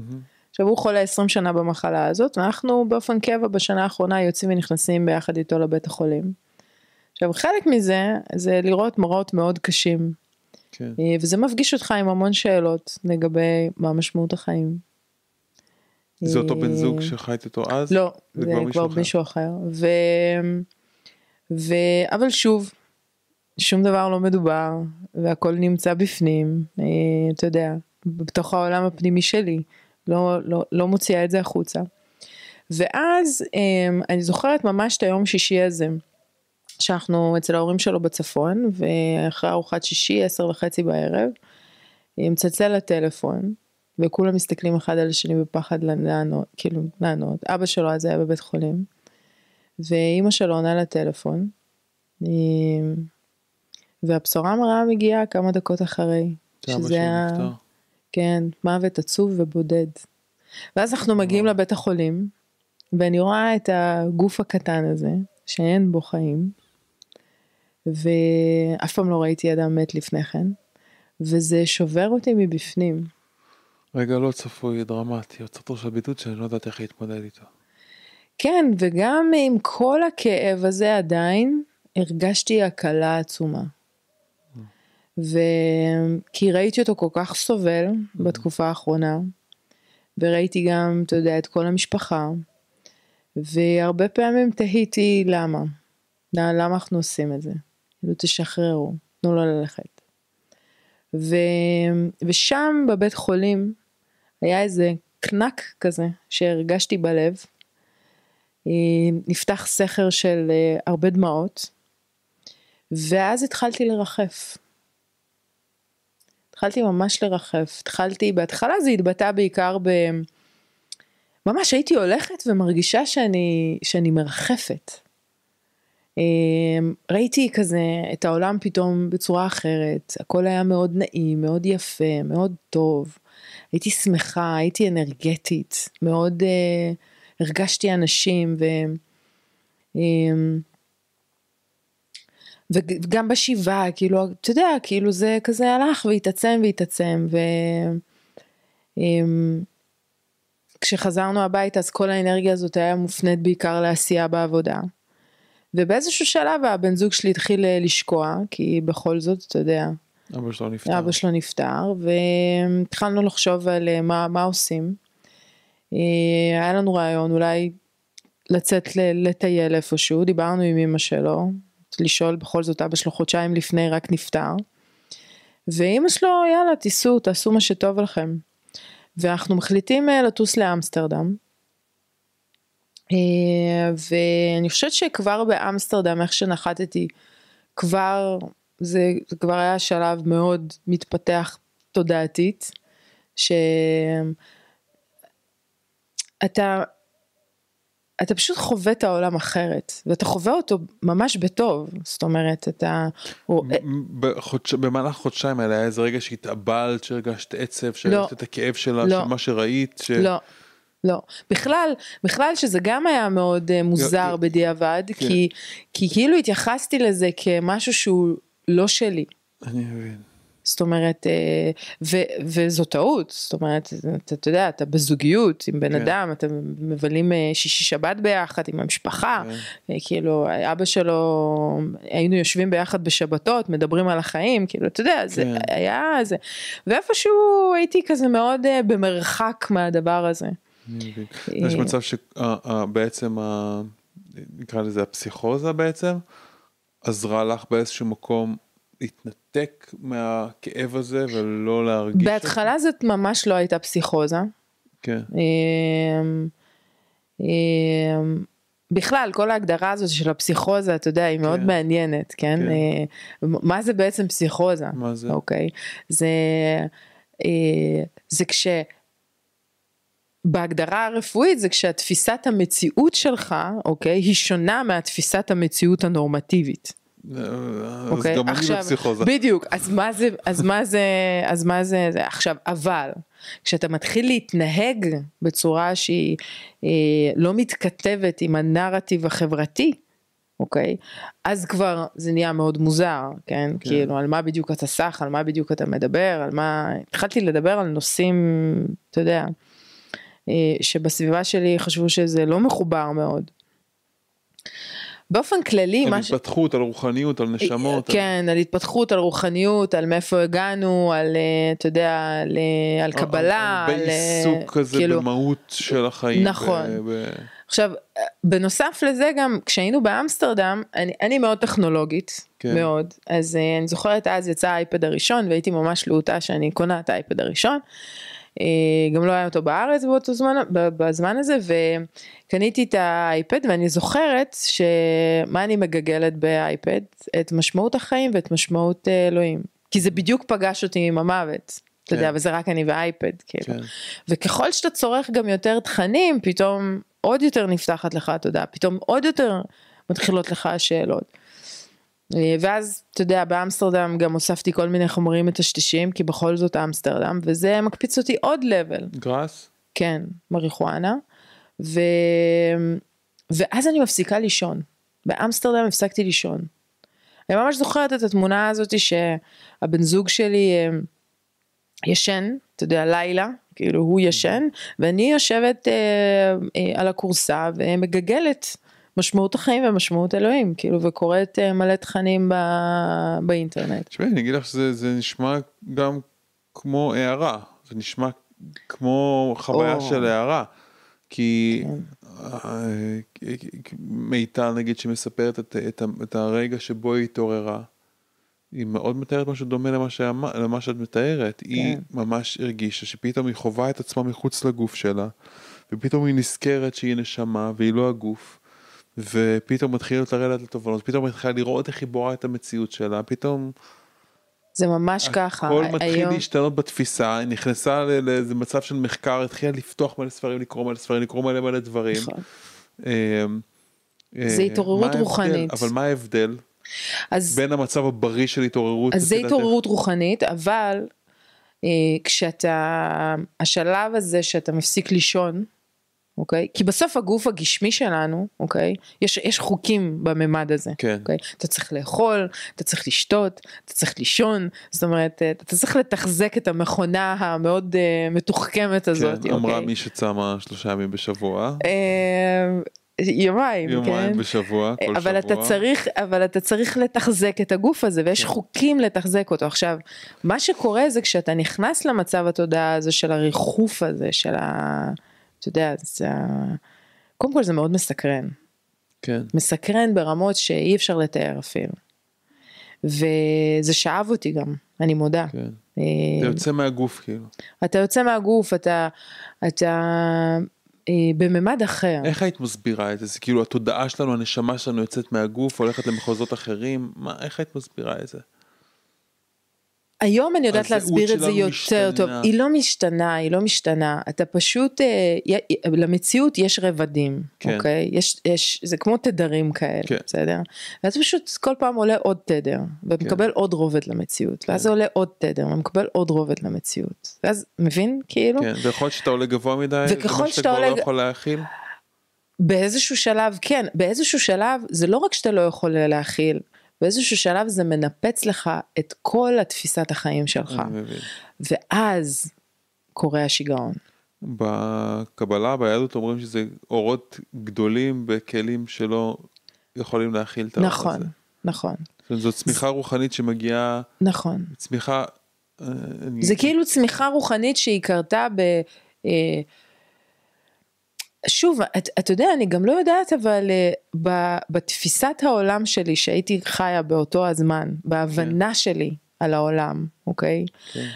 עכשיו הוא חולה 20 שנה במחלה הזאת, ואנחנו באופן קבע בשנה האחרונה יוצאים ונכנסים ביחד איתו לבית החולים. עכשיו חלק מזה זה לראות מראות מאוד קשים. כן. אה, וזה מפגיש אותך עם המון שאלות לגבי מה משמעות החיים. זה אותו בן זוג שחיית איתו אז? לא, זה, זה כבר מישהו אחר. מישהו אחר. ו... ו... אבל שוב, שום דבר לא מדובר והכל נמצא בפנים, אה, אתה יודע, בתוך העולם הפנימי שלי, לא, לא, לא מוציאה את זה החוצה. ואז אה, אני זוכרת ממש את היום שישי הזה, שאנחנו אצל ההורים שלו בצפון, ואחרי ארוחת שישי, עשר וחצי בערב, מצלצל לטלפון, וכולם מסתכלים אחד על השני בפחד לענות, כאילו לענות, אבא שלו אז היה בבית חולים, ואימא שלו עונה לטלפון, והבשורה המראה מגיעה כמה דקות אחרי, שזה היה, כן, מוות עצוב ובודד. ואז אנחנו מגיעים לבית החולים, ואני רואה את הגוף הקטן הזה, שאין בו חיים, ואף פעם לא ראיתי אדם מת לפני כן, וזה שובר אותי מבפנים. רגע לא צפוי דרמטי, יוצאתו של בידוד שאני לא יודעת איך להתמודד איתו. כן, וגם עם כל הכאב הזה עדיין הרגשתי הקלה עצומה. וכי ראיתי אותו כל כך סובל בתקופה האחרונה, וראיתי גם, אתה יודע, את כל המשפחה, והרבה פעמים תהיתי למה, למה אנחנו עושים את זה, כאילו תשחררו, תנו לו ללכת. ו... ושם בבית חולים היה איזה קנק כזה שהרגשתי בלב. אה, נפתח סכר של אה, הרבה דמעות, ואז התחלתי לרחף. התחלתי ממש לרחף, התחלתי, בהתחלה זה התבטא בעיקר ב... ממש הייתי הולכת ומרגישה שאני, שאני מרחפת. אה, ראיתי כזה את העולם פתאום בצורה אחרת, הכל היה מאוד נעים, מאוד יפה, מאוד טוב. הייתי שמחה, הייתי אנרגטית, מאוד uh, הרגשתי אנשים ו... Um, וגם בשבעה, כאילו, אתה יודע, כאילו זה כזה הלך והתעצם והתעצם, ו... Um, כשחזרנו הביתה אז כל האנרגיה הזאת היה מופנית בעיקר לעשייה בעבודה. ובאיזשהו שלב הבן זוג שלי התחיל אה, לשקוע, כי בכל זאת, אתה יודע, אבא שלו נפטר. אבא שלו נפטר, והתחלנו לחשוב על אה, מה, מה עושים. אה, היה לנו רעיון אולי לצאת לטייל איפשהו, דיברנו עם אמא שלו, לשאול בכל זאת אבא שלו חודשיים לפני רק נפטר. ואימא שלו יאללה תיסעו תעשו מה שטוב לכם. ואנחנו מחליטים אה, לטוס לאמסטרדם. ואני חושבת שכבר באמסטרדם איך שנחתתי כבר זה, זה כבר היה שלב מאוד מתפתח תודעתית, שאתה אתה פשוט חווה את העולם אחרת, ואתה חווה אותו ממש בטוב, זאת אומרת, אתה... בחודש... במהלך חודשיים האלה היה איזה רגע שהתאבלת, שהרגשת עצב, שהרגשת את הכאב שלה, לא. של מה שראית, ש... לא, לא. בכלל, בכלל שזה גם היה מאוד אה, מוזר לא, בדיעבד, כן. כי, כי כאילו התייחסתי לזה כמשהו שהוא לא שלי. אני מבין. זאת אומרת, אה, ו, וזו טעות, זאת אומרת, אתה, אתה יודע, אתה בזוגיות עם בן כן. אדם, אתם מבלים אה, שישי שבת ביחד עם המשפחה, כן. אה, כאילו, אבא שלו, היינו יושבים ביחד בשבתות, מדברים על החיים, כאילו, אתה יודע, זה כן. היה זה, ואיפשהו הייתי כזה מאוד במרחק מהדבר הזה. יש מצב שבעצם, נקרא לזה הפסיכוזה בעצם, עזרה לך באיזשהו מקום להתנתק מהכאב הזה ולא להרגיש? בהתחלה זאת ממש לא הייתה פסיכוזה. כן. אמ, אמ, בכלל כל ההגדרה הזאת של הפסיכוזה אתה יודע היא מאוד כן. מעניינת כן כן. אה, מה זה בעצם פסיכוזה מה זה? אוקיי זה אה, זה כש. בהגדרה הרפואית זה כשהתפיסת המציאות שלך אוקיי היא שונה מהתפיסת המציאות הנורמטיבית. אז אוקיי, גם אני בפסיכוזה. בדיוק, אז מה זה, אז מה זה, אז מה זה, זה, עכשיו, אבל, כשאתה מתחיל להתנהג בצורה שהיא אה, לא מתכתבת עם הנרטיב החברתי, אוקיי, אז כבר זה נהיה מאוד מוזר, כן, כן. כאילו, על מה בדיוק אתה סח, על מה בדיוק אתה מדבר, על מה, התחלתי לדבר על נושאים, אתה יודע, אה, שבסביבה שלי חשבו שזה לא מחובר מאוד. באופן כללי, על מה ש... התפתחות, על רוחניות, על נשמות. על- כן, על התפתחות, על רוחניות, על מאיפה הגענו, על, אה, אתה יודע, על, אה, על קבלה, הרבה על... אה, עיסוק כזה כאילו- במהות של החיים. נכון. ב- ב- עכשיו, אה, בנוסף לזה גם, כשהיינו באמסטרדם, אני, אני מאוד טכנולוגית, כן. מאוד, אז אה, אני זוכרת אז יצא האייפד הראשון, והייתי ממש להוטה שאני קונה את האייפד הראשון. אה, גם לא היה אותו בארץ באותו זמן, בזמן הזה, וקניתי את האייפד, ואני זוכרת שמה אני מגגלת באייפד? את משמעות החיים ואת משמעות אה, אלוהים. כי זה בדיוק פגש אותי עם המוות. אתה יודע, כן. וזה רק אני ואייפד, כאילו. כן. וככל שאתה צורך גם יותר תכנים, פתאום עוד יותר נפתחת לך התודעה, פתאום עוד יותר מתחילות לך השאלות. אה, ואז, אתה יודע, באמסטרדם גם הוספתי כל מיני חומרים מטשטשים, כי בכל זאת אמסטרדם, וזה מקפיץ אותי עוד לבל. גראס? כן, מריחואנה. ו... ואז אני מפסיקה לישון. באמסטרדם הפסקתי לישון. אני ממש זוכרת את התמונה הזאת שהבן זוג שלי אה, ישן, אתה יודע, לילה, כאילו הוא ישן, ואני יושבת אה, אה, על הכורסה ומגגלת משמעות החיים ומשמעות אלוהים, כאילו, וקוראת אה, מלא תכנים ב... באינטרנט. תשמעי, אני אגיד לך שזה זה נשמע גם כמו הערה, זה נשמע כמו חוויה או. של הערה. כי כן. אה, מיטל נגיד שמספרת את, את, את הרגע שבו היא התעוררה, היא מאוד מתארת משהו דומה למה, שאמר, למה שאת מתארת, היא כן. ממש הרגישה שפתאום היא חווה את עצמה מחוץ לגוף שלה, ופתאום היא נזכרת שהיא נשמה והיא לא הגוף. ופתאום מתחילות לרדת לתובנות, פתאום מתחילה לראות איך היא בוראה את המציאות שלה, פתאום זה ממש ככה. הכל מתחיל היום- להשתנות בתפיסה, נכנסה לאיזה מצב של מחקר, התחילה לפתוח מלא ספרים, לקרוא מלא ספרים, לקרוא מלא מלא דברים. נכון. אה, אה, זה התעוררות מה ההבדל? רוחנית. אבל מה ההבדל אז בין המצב הבריא של התעוררות? אז זה? התעוררות רוחנית, אבל אה, כשאתה, השלב הזה שאתה מפסיק לישון, אוקיי? כי בסוף הגוף הגשמי שלנו, אוקיי? יש, יש חוקים בממד הזה, כן. אוקיי? אתה צריך לאכול, אתה צריך לשתות, אתה צריך לישון, זאת אומרת, אה, אתה צריך לתחזק את המכונה המאוד אה, מתוחכמת הזאת, כן, אמרה אוקיי? מי שצמה שלושה ימים בשבוע, אה, יומיים, יומיים כן? בשבוע, כל שבוע. אבל אתה צריך אבל אתה צריך לתחזק את הגוף הזה ויש כן. חוקים לתחזק אותו עכשיו מה שקורה זה כשאתה נכנס למצב התודעה הזה של הריחוף הזה של ה... אתה יודע זה ה... קודם כל זה מאוד מסקרן כן, מסקרן ברמות שאי אפשר לתאר אפילו. וזה שאב אותי גם אני מודה. כן. אה, זה יוצא מהגוף כאילו. אתה יוצא מהגוף אתה אתה אה, בממד אחר. איך היית מסבירה את זה? זה כאילו התודעה שלנו, הנשמה שלנו יוצאת מהגוף, הולכת למחוזות אחרים, מה, איך היית מסבירה את זה? היום אני יודעת להסביר את זה יותר טוב, משתנה. היא לא משתנה, היא לא משתנה, אתה פשוט, אה, למציאות יש רבדים, כן. אוקיי? יש, יש, זה כמו תדרים כאלה, כן. בסדר? ואז פשוט כל פעם עולה עוד תדר, ומקבל עוד רובד למציאות, ואז זה עולה עוד תדר, ומקבל עוד רובד למציאות, ואז, מבין? כאילו? כן, להיות שאתה עולה גבוה מדי, זה וככל מה שאתה עולה- לא יכול להכיל. באיזשהו שלב, כן, באיזשהו שלב, זה לא רק שאתה לא יכול להכיל, באיזשהו שלב זה מנפץ לך את כל התפיסת החיים שלך, אני מבין. ואז קורה השיגעון. בקבלה, ביהדות אומרים שזה אורות גדולים בכלים שלא יכולים להכיל את האור נכון, הזה. נכון, אומרת, זו צמיחה רוחנית שמגיעה, נכון. צמיחה... אה, אני- זה כאילו צמיחה רוחנית שהיא קרתה ב... אה, שוב, את, אתה יודע, אני גם לא יודעת, אבל אה, ב, בתפיסת העולם שלי, שהייתי חיה באותו הזמן, בהבנה שלי על העולם, אוקיי? כן.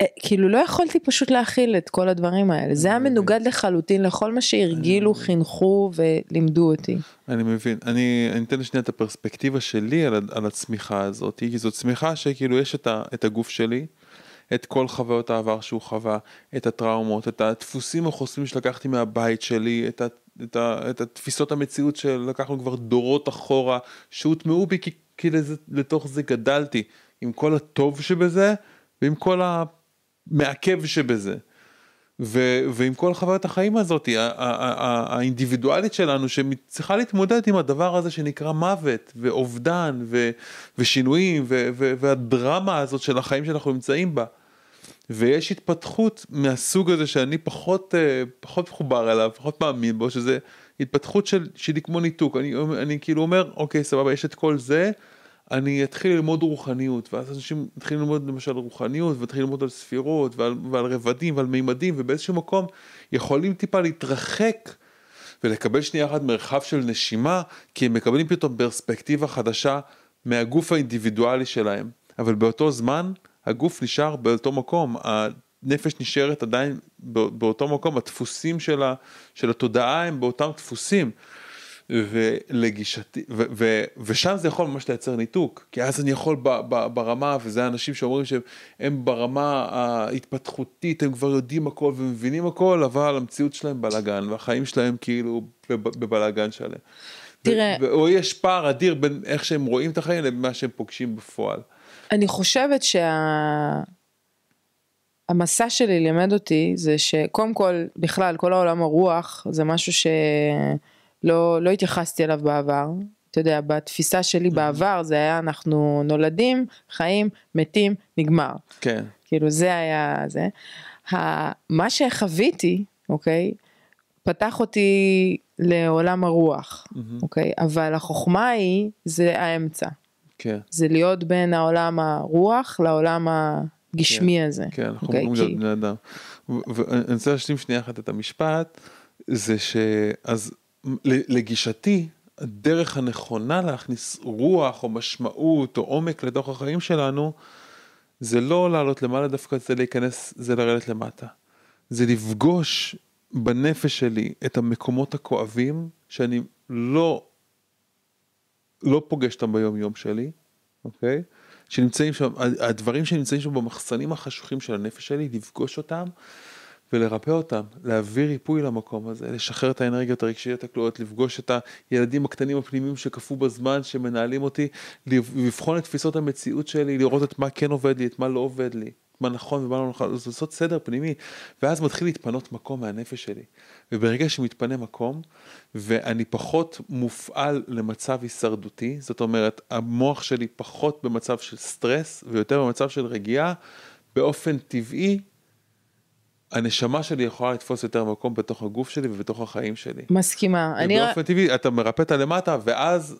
אה, כאילו לא יכולתי פשוט להכיל את כל הדברים האלה, זה היה מנוגד לחלוטין לכל מה שהרגילו, חינכו ולימדו אותי. אני מבין, אני, אני אתן שנייה את הפרספקטיבה שלי על, על הצמיחה הזאת, כי זו צמיחה שכאילו יש את, ה, את הגוף שלי, את כל חוויות העבר שהוא חווה, את הטראומות, את הדפוסים החוסמים שלקחתי מהבית שלי, את, ה, את, ה, את התפיסות המציאות שלקחנו כבר דורות אחורה, שהוטמעו בי כי, כי לזה, לתוך זה גדלתי, עם כל הטוב שבזה ועם כל המעכב שבזה. ו- ועם כל חוויית החיים הזאת, ה- ה- ה- האינדיבידואלית שלנו, שצריכה להתמודד עם הדבר הזה שנקרא מוות, ואובדן, ו- ושינויים, ו- ו- והדרמה הזאת של החיים שאנחנו נמצאים בה. ויש התפתחות מהסוג הזה שאני פחות, אה, פחות מחובר אליו, פחות מאמין בו, שזה התפתחות של, שלי כמו ניתוק. אני, אני כאילו אומר, אוקיי, סבבה, יש את כל זה, אני אתחיל ללמוד רוחניות, ואז אנשים מתחילים ללמוד למשל רוחניות, ומתחילים ללמוד על ספירות, ועל, ועל רבדים, ועל מימדים, ובאיזשהו מקום יכולים טיפה להתרחק ולקבל שנייה אחת מרחב של נשימה, כי הם מקבלים פתאום פרספקטיבה חדשה מהגוף האינדיבידואלי שלהם. אבל באותו זמן, הגוף נשאר באותו מקום, הנפש נשארת עדיין בא- באותו מקום, הדפוסים של, של התודעה הם באותם דפוסים. ולגישתי, ו, ו, ושם זה יכול ממש לייצר ניתוק, כי אז אני יכול ב, ב, ברמה, וזה אנשים שאומרים שהם הם ברמה ההתפתחותית, הם כבר יודעים הכל ומבינים הכל, אבל המציאות שלהם בלאגן, והחיים שלהם כאילו בב- בבלאגן שלהם. תראה- ו, או יש פער אדיר בין איך שהם רואים את החיים לבין מה שהם פוגשים בפועל. אני חושבת שהמסע שלי לימד אותי זה שקודם כל בכלל כל העולם הרוח זה משהו שלא לא התייחסתי אליו בעבר. אתה יודע, בתפיסה שלי בעבר זה היה אנחנו נולדים, חיים, מתים, נגמר. כן, כאילו זה היה זה. מה שחוויתי, אוקיי, פתח אותי לעולם הרוח, אוקיי, אבל החוכמה היא, זה האמצע. כן, זה להיות בין העולם הרוח לעולם הגשמי הזה. כן, אנחנו אוקיי? אומרים להיות בני אדם. ואני רוצה להשלים שנייה אחת את המשפט, זה שאז לגישתי, הדרך הנכונה להכניס רוח או משמעות או עומק לתוך החיים שלנו, זה לא לעלות למעלה דווקא, זה להיכנס, זה לרדת למטה. זה לפגוש בנפש שלי את המקומות הכואבים שאני לא, לא פוגש אותם ביום יום שלי, אוקיי? שנמצאים שם, הדברים שנמצאים שם במחסנים החשוכים של הנפש שלי, לפגוש אותם ולרפא אותם, להביא ריפוי למקום הזה, לשחרר את האנרגיות הרגשיות הכלואות, לפגוש את הילדים הקטנים הפנימיים שקפאו בזמן, שמנהלים אותי, לבחון את תפיסות המציאות שלי, לראות את מה כן עובד לי, את מה לא עובד לי, מה נכון ומה לא נכון, לעשות סדר פנימי, ואז מתחיל להתפנות מקום מהנפש שלי. וברגע שמתפנה מקום, ואני פחות מופעל למצב הישרדותי, זאת אומרת, המוח שלי פחות במצב של סטרס ויותר במצב של רגיעה, באופן טבעי, הנשמה שלי יכולה לתפוס יותר מקום בתוך הגוף שלי ובתוך החיים שלי. מסכימה. אני. ובאופן טבעי אתה מרפא את הלמטה, ואז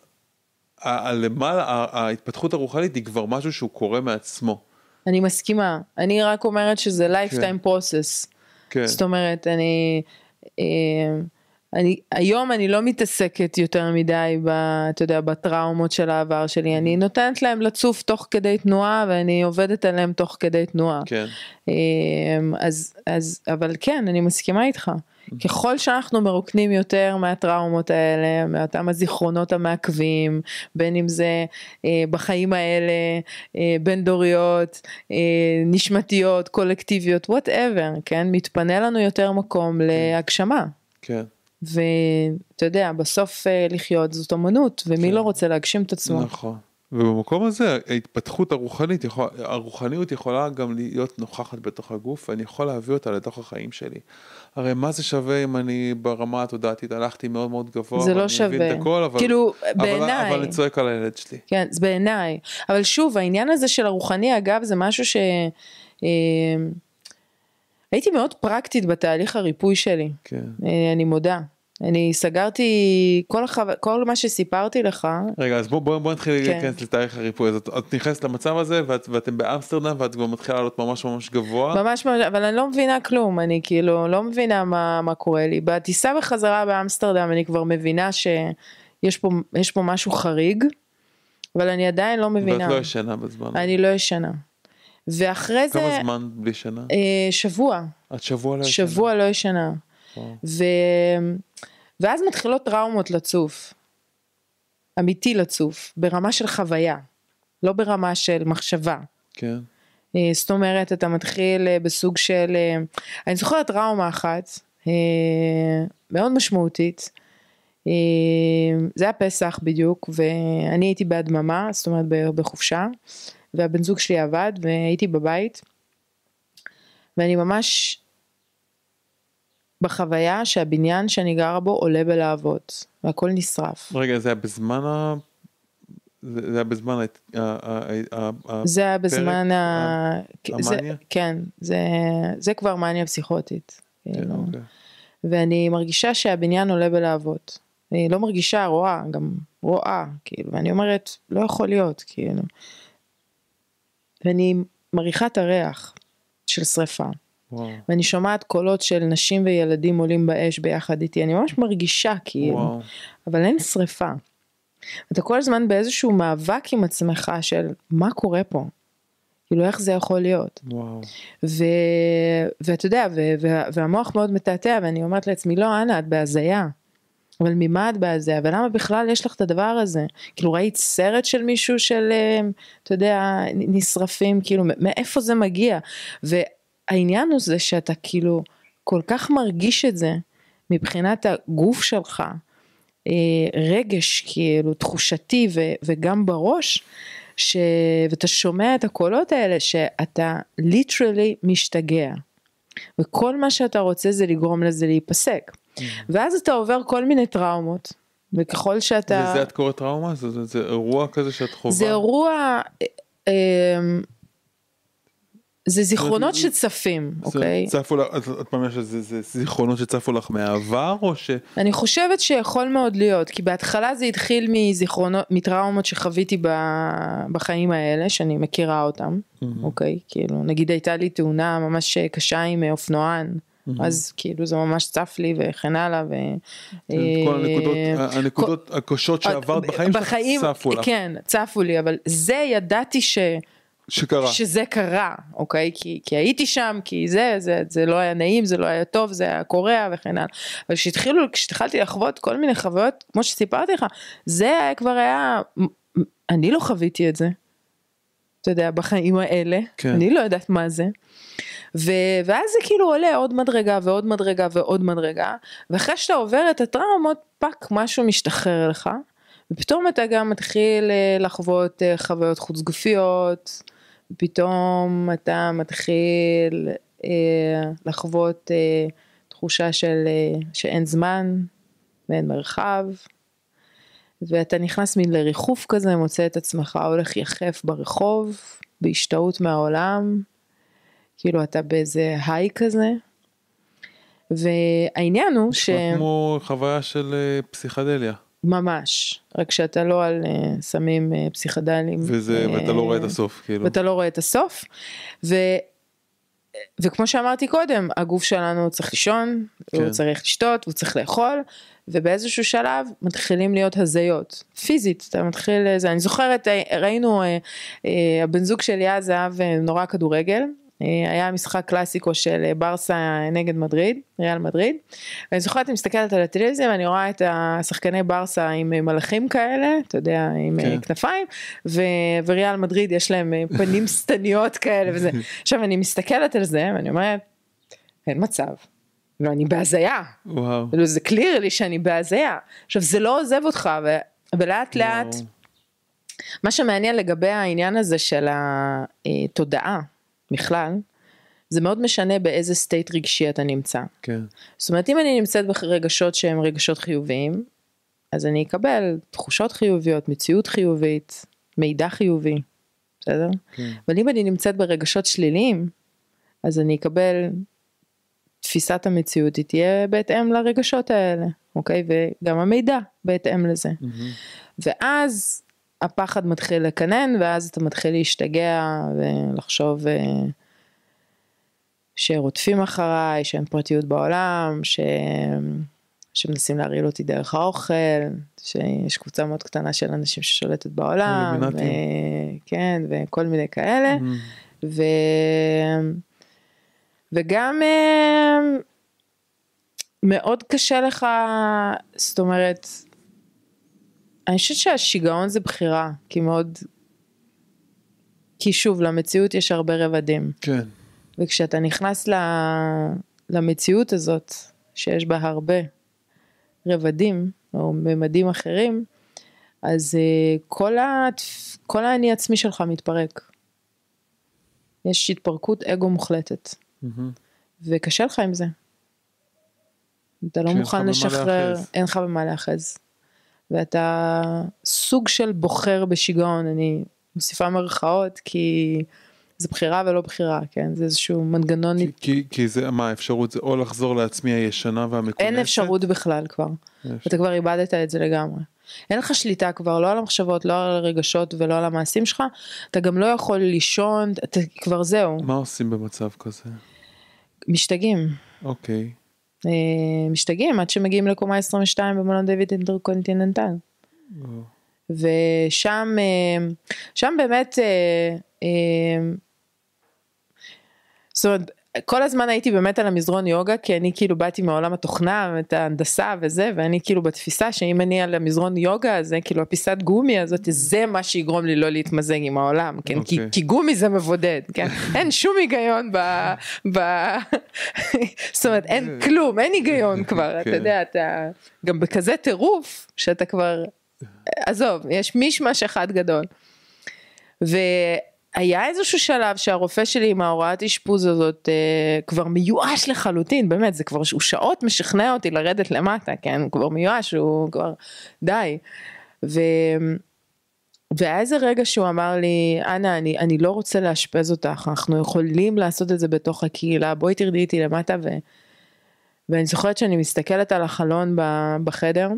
הלמעלה, ההתפתחות הרוחנית היא כבר משהו שהוא קורה מעצמו. אני מסכימה, אני רק אומרת שזה lifetime process. כן. זאת אומרת, אני, אה, אני, היום אני לא מתעסקת יותר מדי, ב, אתה יודע, בטראומות של העבר שלי, אני נותנת להם לצוף תוך כדי תנועה ואני עובדת עליהם תוך כדי תנועה. כן. אמ, אז, אז, אבל כן, אני מסכימה איתך. ככל שאנחנו מרוקנים יותר מהטראומות האלה, מאותם הזיכרונות המעכבים, בין אם זה אה, בחיים האלה, אה, בין דוריות, אה, נשמתיות, קולקטיביות, וואטאבר, כן? מתפנה לנו יותר מקום להגשמה. כן. ואתה יודע, בסוף אה, לחיות זאת אמנות, ומי כן. לא רוצה להגשים את עצמו? נכון. ובמקום הזה ההתפתחות הרוחנית, יכול, הרוחניות יכולה גם להיות נוכחת בתוך הגוף ואני יכול להביא אותה לתוך החיים שלי. הרי מה זה שווה אם אני ברמה התודעתית הלכתי מאוד מאוד גבוה, זה לא ואני מבין שווה. את הכל, אבל, כאילו, אבל, בעיניי- אבל אני צועק על הילד שלי. כן, זה בעיניי. אבל שוב, העניין הזה של הרוחני, אגב, זה משהו ש... אה, הייתי מאוד פרקטית בתהליך הריפוי שלי, כן. אה, אני מודה. אני סגרתי כל, החו... כל מה שסיפרתי לך, רגע אז בוא, בוא, בוא נתחיל כן. להיכנס לתאריך הריפוי, אז את, את נכנסת למצב הזה ואת, ואתם באמסטרדם ואת כבר מתחילה לעלות ממש ממש גבוה. ממש ממש, אבל אני לא מבינה כלום, אני כאילו לא מבינה מה, מה קורה לי. בטיסה בחזרה באמסטרדם אני כבר מבינה שיש פה, פה משהו חריג, אבל אני עדיין לא ואת מבינה. לא ישנה בזמן. הזה. אני לא ישנה. ואחרי זה, כמה זמן בלי שינה? אה, שבוע, את שבוע לא ישנה? שבוע לא ישנה. ו... ואז מתחילות טראומות לצוף. אמיתי לצוף, ברמה של חוויה, לא ברמה של מחשבה. כן. אה, זאת אומרת, אתה מתחיל אה, בסוג של... אה, אני זוכרת טראומה אחת, אה, מאוד משמעותית. אה, זה היה פסח בדיוק, ואני הייתי בהדממה, זאת אומרת בחופשה, והבן זוג שלי עבד, והייתי בבית, ואני ממש בחוויה שהבניין שאני גרה בו עולה בלהבות, והכל נשרף. רגע זה היה בזמן ה... זה היה בזמן ה... ה- ה- ה- זה היה הפרק, בזמן ה... המאניה? כן, זה, זה כבר מאניה פסיכוטית. כן, כאילו. אוקיי. ואני מרגישה שהבניין עולה בלהבות. אני לא מרגישה, רואה, גם רואה, כאילו, ואני אומרת, לא יכול להיות, כאילו. ואני מריחה את הריח של שריפה, וואו. ואני שומעת קולות של נשים וילדים עולים באש ביחד איתי, אני ממש מרגישה, כאילו. אבל אין שריפה. אתה כל הזמן באיזשהו מאבק עם עצמך של מה קורה פה, כאילו איך זה יכול להיות. וואו. ו... ואתה יודע, ו... ו... והמוח מאוד מתעתע, ואני אומרת לעצמי, לא, אנה, את בהזיה. אבל ממה את בהזיה? ולמה בכלל יש לך את הדבר הזה? כאילו ראית סרט של מישהו של, אה, אתה יודע, נשרפים, כאילו, מאיפה זה מגיע? והעניין הוא זה שאתה כאילו כל כך מרגיש את זה מבחינת הגוף שלך, אה, רגש כאילו תחושתי ו, וגם בראש, ש... ואתה שומע את הקולות האלה שאתה ליטרלי משתגע. וכל מה שאתה רוצה זה לגרום לזה להיפסק. ואז אתה עובר כל מיני טראומות, וככל שאתה... וזה את קוראת טראומה? זה, זה, זה אירוע כזה שאת חווה? זה אירוע, אה, אה, זה זיכרונות זה- שצפים, זה אוקיי? צפו לך, את, את פעם יש איזה זה זיכרונות שצפו לך מהעבר או ש... אני חושבת שיכול מאוד להיות, כי בהתחלה זה התחיל מזיכרונות, מטראומות שחוויתי ב- בחיים האלה, שאני מכירה אותם, אוקיי? כאילו, נגיד הייתה לי תאונה ממש קשה עם אה, אופנוען, אז כאילו זה ממש צף לי וכן הלאה, ו... כל הנקודות, אה, הנקודות הקשות שעברת בחיים שלך בחיים, צפו לך. כן, צפו לי, אבל זה ידעתי ש... שקרה. שזה קרה, אוקיי? כי, כי הייתי שם, כי זה, זה, זה לא היה נעים, זה לא היה טוב, זה היה קורע וכן הלאה. אבל כשהתחילו, כשהתחלתי לחוות כל מיני חוויות, כמו שסיפרתי לך, זה היה, כבר היה, אני לא חוויתי את זה. אתה יודע, בחיים האלה, כן. אני לא יודעת מה זה. ו, ואז זה כאילו עולה עוד מדרגה ועוד מדרגה ועוד מדרגה, ואחרי שאתה עובר את הטראומות, fuck, משהו משתחרר לך, ופתאום אתה גם מתחיל אה, לחוות אה, חוויות חוץ גופיות, פתאום אתה מתחיל אה, לחוות אה, תחושה של אה, שאין זמן ואין מרחב, ואתה נכנס מין לריחוף כזה, מוצא את עצמך הולך יחף ברחוב, בהשתאות מהעולם, כאילו אתה באיזה היי כזה. והעניין הוא ש... כמו חוויה של אה, פסיכדליה. ממש, רק שאתה לא על uh, סמים uh, פסיכדליים. וזה, אה, ואתה לא רואה את הסוף, כאילו. ואתה לא רואה את הסוף. וכמו שאמרתי קודם, הגוף שלנו צריך לישון, כן. הוא צריך לשתות, הוא צריך לאכול, ובאיזשהו שלב מתחילים להיות הזיות, פיזית, אתה מתחיל, זה, אני זוכרת, ראינו, אה, אה, הבן זוג שלי אז אהב נורא כדורגל, אה, היה משחק קלאסיקו של אה, ברסה נגד מדריד, ריאל מדריד, ואני זוכרת, אני מסתכלת על הטלוויזיה ואני רואה את השחקני ברסה עם אה, מלאכים כאלה, אתה יודע, עם כן. כנפיים, ו- וריאל מדריד יש להם פנים שטניות כאלה וזה. עכשיו אני מסתכלת על זה ואני אומרת, אין מצב. לא, אני בהזיה. וואו. כאילו, זה קליר לי שאני בהזיה. עכשיו זה לא עוזב אותך, ו- ולאט לאט, מה שמעניין לגבי העניין הזה של התודעה, בכלל, זה מאוד משנה באיזה סטייט רגשי אתה נמצא. כן. זאת אומרת, אם אני נמצאת ברגשות שהם רגשות חיוביים, אז אני אקבל תחושות חיוביות, מציאות חיובית, מידע חיובי, בסדר? כן. אבל אם אני נמצאת ברגשות שליליים, אז אני אקבל, תפיסת המציאות היא תהיה בהתאם לרגשות האלה, אוקיי? וגם המידע בהתאם לזה. Mm-hmm. ואז הפחד מתחיל לקנן ואז אתה מתחיל להשתגע ולחשוב אה, שרודפים אחריי, שאין פרטיות בעולם, ש... שמנסים להרעיל אותי דרך האוכל, שיש קבוצה מאוד קטנה של אנשים ששולטת בעולם, ו... כן, וכל מיני כאלה, mm-hmm. ו... וגם אה, מאוד קשה לך, זאת אומרת, אני חושבת שהשיגעון זה בחירה, כי מאוד... כי שוב, למציאות יש הרבה רבדים. כן. וכשאתה נכנס ל... למציאות הזאת, שיש בה הרבה רבדים, או ממדים אחרים, אז uh, כל, ה... כל האני עצמי שלך מתפרק. יש התפרקות אגו מוחלטת. Mm-hmm. וקשה לך עם זה. אתה לא מוכן לשחרר, אין לך במה להאחז. ואתה סוג של בוחר בשיגעון, אני מוסיפה מרכאות כי זה בחירה ולא בחירה, כן? זה איזשהו מנגנון. כי, כי, כי זה, מה האפשרות זה או לחזור לעצמי הישנה והמקומסת? אין אפשרות בכלל כבר, יש. אתה כבר איבדת את זה לגמרי. אין לך שליטה כבר לא על המחשבות, לא על הרגשות ולא על המעשים שלך, אתה גם לא יכול לישון, אתה כבר זהו. מה עושים במצב כזה? משתגעים. אוקיי. אה, משתגעים עד שמגיעים לקומה 22 במלון דיוויד אינטרקונטיננטל. ושם אה, שם באמת אה, זאת אומרת כל הזמן הייתי באמת על המזרון יוגה כי אני כאילו באתי מעולם התוכנה את ההנדסה וזה ואני כאילו בתפיסה שאם אני על המזרון יוגה זה כאילו הפיסת גומי הזאת זה מה שיגרום לי לא להתמזג עם העולם כן okay. כי, אוקיי. כי גומי זה מבודד כן אין שום היגיון ב... ב... זאת אומרת אין כלום אין היגיון כבר okay. אתה כן. יודע אתה גם בכזה טירוף שאתה כבר עזוב יש מישמש אחד גדול. ו... היה איזשהו שלב שהרופא שלי עם ההוראת אשפוז הזאת אה, כבר מיואש לחלוטין, באמת, זה כבר, הוא שעות משכנע אותי לרדת למטה, כן, הוא כבר מיואש, הוא כבר, די. ו... והיה איזה רגע שהוא אמר לי, אנה, אני, אני לא רוצה לאשפז אותך, אנחנו יכולים לעשות את זה בתוך הקהילה, בואי תרדי איתי למטה, ו... ואני זוכרת שאני מסתכלת על החלון בחדר,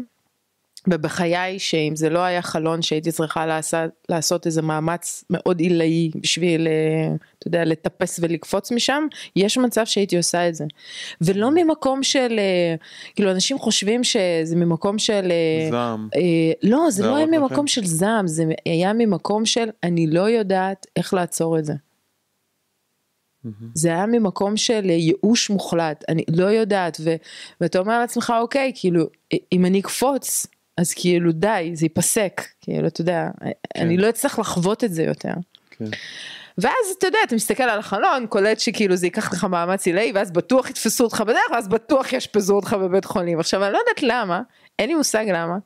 ובחיי שאם זה לא היה חלון שהייתי צריכה לעשות, לעשות איזה מאמץ מאוד עילאי בשביל, אה, אתה יודע, לטפס ולקפוץ משם, יש מצב שהייתי עושה את זה. ולא ממקום של, אה, כאילו אנשים חושבים שזה ממקום של... אה, זעם. לא, זה לא היה ממקום לכם. של זעם, זה היה ממקום של אני לא יודעת איך לעצור את זה. זה היה ממקום של ייאוש מוחלט, אני לא יודעת, ו, ואתה אומר לעצמך, אוקיי, כאילו, אם אני אקפוץ, אז כאילו די, זה ייפסק, כאילו, אתה יודע, כן. אני לא אצטרך לחוות את זה יותר. כן. ואז אתה יודע, אתה מסתכל על החלון, קולט שכאילו זה ייקח לך מאמץ עילאי, ואז בטוח יתפסו אותך בדרך, ואז בטוח יאשפזו אותך בבית חולים. עכשיו, אני לא יודעת למה, אין לי מושג למה,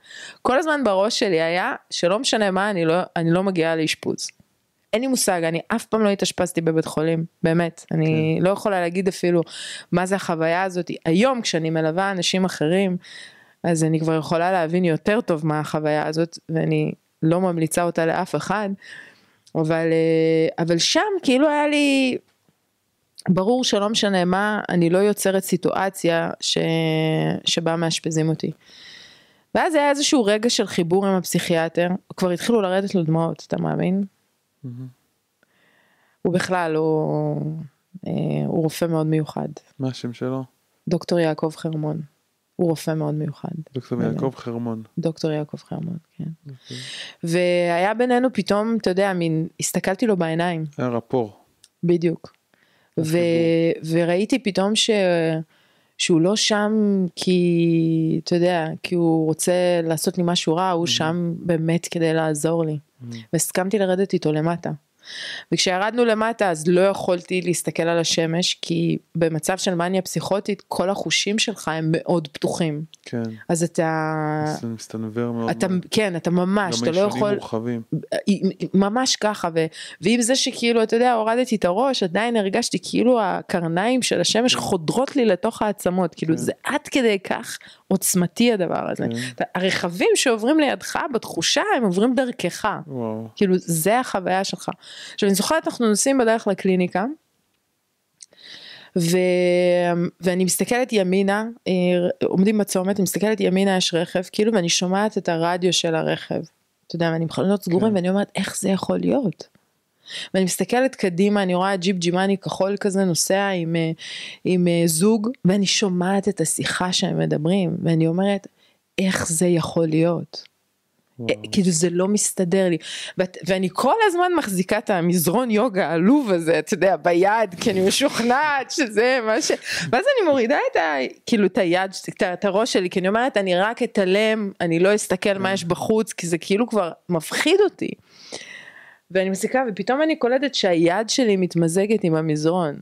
כל הזמן בראש שלי היה, שלא משנה מה, אני לא, אני לא מגיעה לאשפוז. אין לי מושג, אני אף פעם לא התאשפזתי בבית חולים, באמת, אני כן. לא יכולה להגיד אפילו מה זה החוויה הזאת. היום כשאני מלווה אנשים אחרים, אז אני כבר יכולה להבין יותר טוב מה החוויה הזאת, ואני לא ממליצה אותה לאף אחד, אבל, אה, אבל שם כאילו היה לי, ברור שלא משנה מה, אני לא יוצרת סיטואציה ש... שבה מאשפזים אותי. ואז היה איזשהו רגע של חיבור עם הפסיכיאטר, כבר התחילו לרדת לו דמעות, אתה מאמין? Mm-hmm. הוא בכלל, הוא... אה, הוא רופא מאוד מיוחד. מה השם שלו? דוקטור יעקב חרמון. הוא רופא מאוד מיוחד. דוקטור באמת. יעקב חרמון. דוקטור יעקב חרמון, כן. אוקיי. והיה בינינו פתאום, אתה יודע, מין, הסתכלתי לו בעיניים, היה רפור. בדיוק. ו, וראיתי פתאום ש, שהוא לא שם כי, אתה יודע, כי הוא רוצה לעשות לי משהו רע, הוא שם באמת כדי לעזור לי. והסכמתי לרדת איתו למטה. וכשירדנו למטה אז לא יכולתי להסתכל על השמש כי במצב של מניה פסיכוטית כל החושים שלך הם מאוד פתוחים כן. אז אתה זה מסתנוור מאוד. אתה מאוד. כן אתה ממש אתה לא יכול מורחבים. ממש ככה ו, ועם זה שכאילו אתה יודע הורדתי את הראש עדיין הרגשתי כאילו הקרניים של השמש חודרות לי לתוך העצמות כאילו כן. זה עד כדי כך עוצמתי הדבר הזה כן. הרכבים שעוברים לידך בתחושה הם עוברים דרכך וואו. כאילו זה החוויה שלך. עכשיו אני זוכרת אנחנו נוסעים בדרך לקליניקה. ו... ואני מסתכלת ימינה, אה, עומדים בצומת, אני מסתכלת ימינה יש רכב, כאילו ואני שומעת את הרדיו של הרכב. אתה יודע, ואני עם חלונות סגורים כן. ואני אומרת איך זה יכול להיות. ואני מסתכלת קדימה, אני רואה ג'יפ ג'ימאני כחול כזה נוסע עם, אה, עם אה, זוג, ואני שומעת את השיחה שהם מדברים, ואני אומרת, איך זה יכול להיות? וואו. כאילו זה לא מסתדר לי ואת, ואני כל הזמן מחזיקה את המזרון יוגה העלוב הזה אתה יודע ביד כי אני משוכנעת שזה מה ש... ואז אני מורידה את ה... כאילו את היד את, את הראש שלי כי אני אומרת אני רק אתעלם אני לא אסתכל מה יש בחוץ כי זה כאילו כבר מפחיד אותי. ואני מסתכלת ופתאום אני קולטת שהיד שלי מתמזגת עם המזרון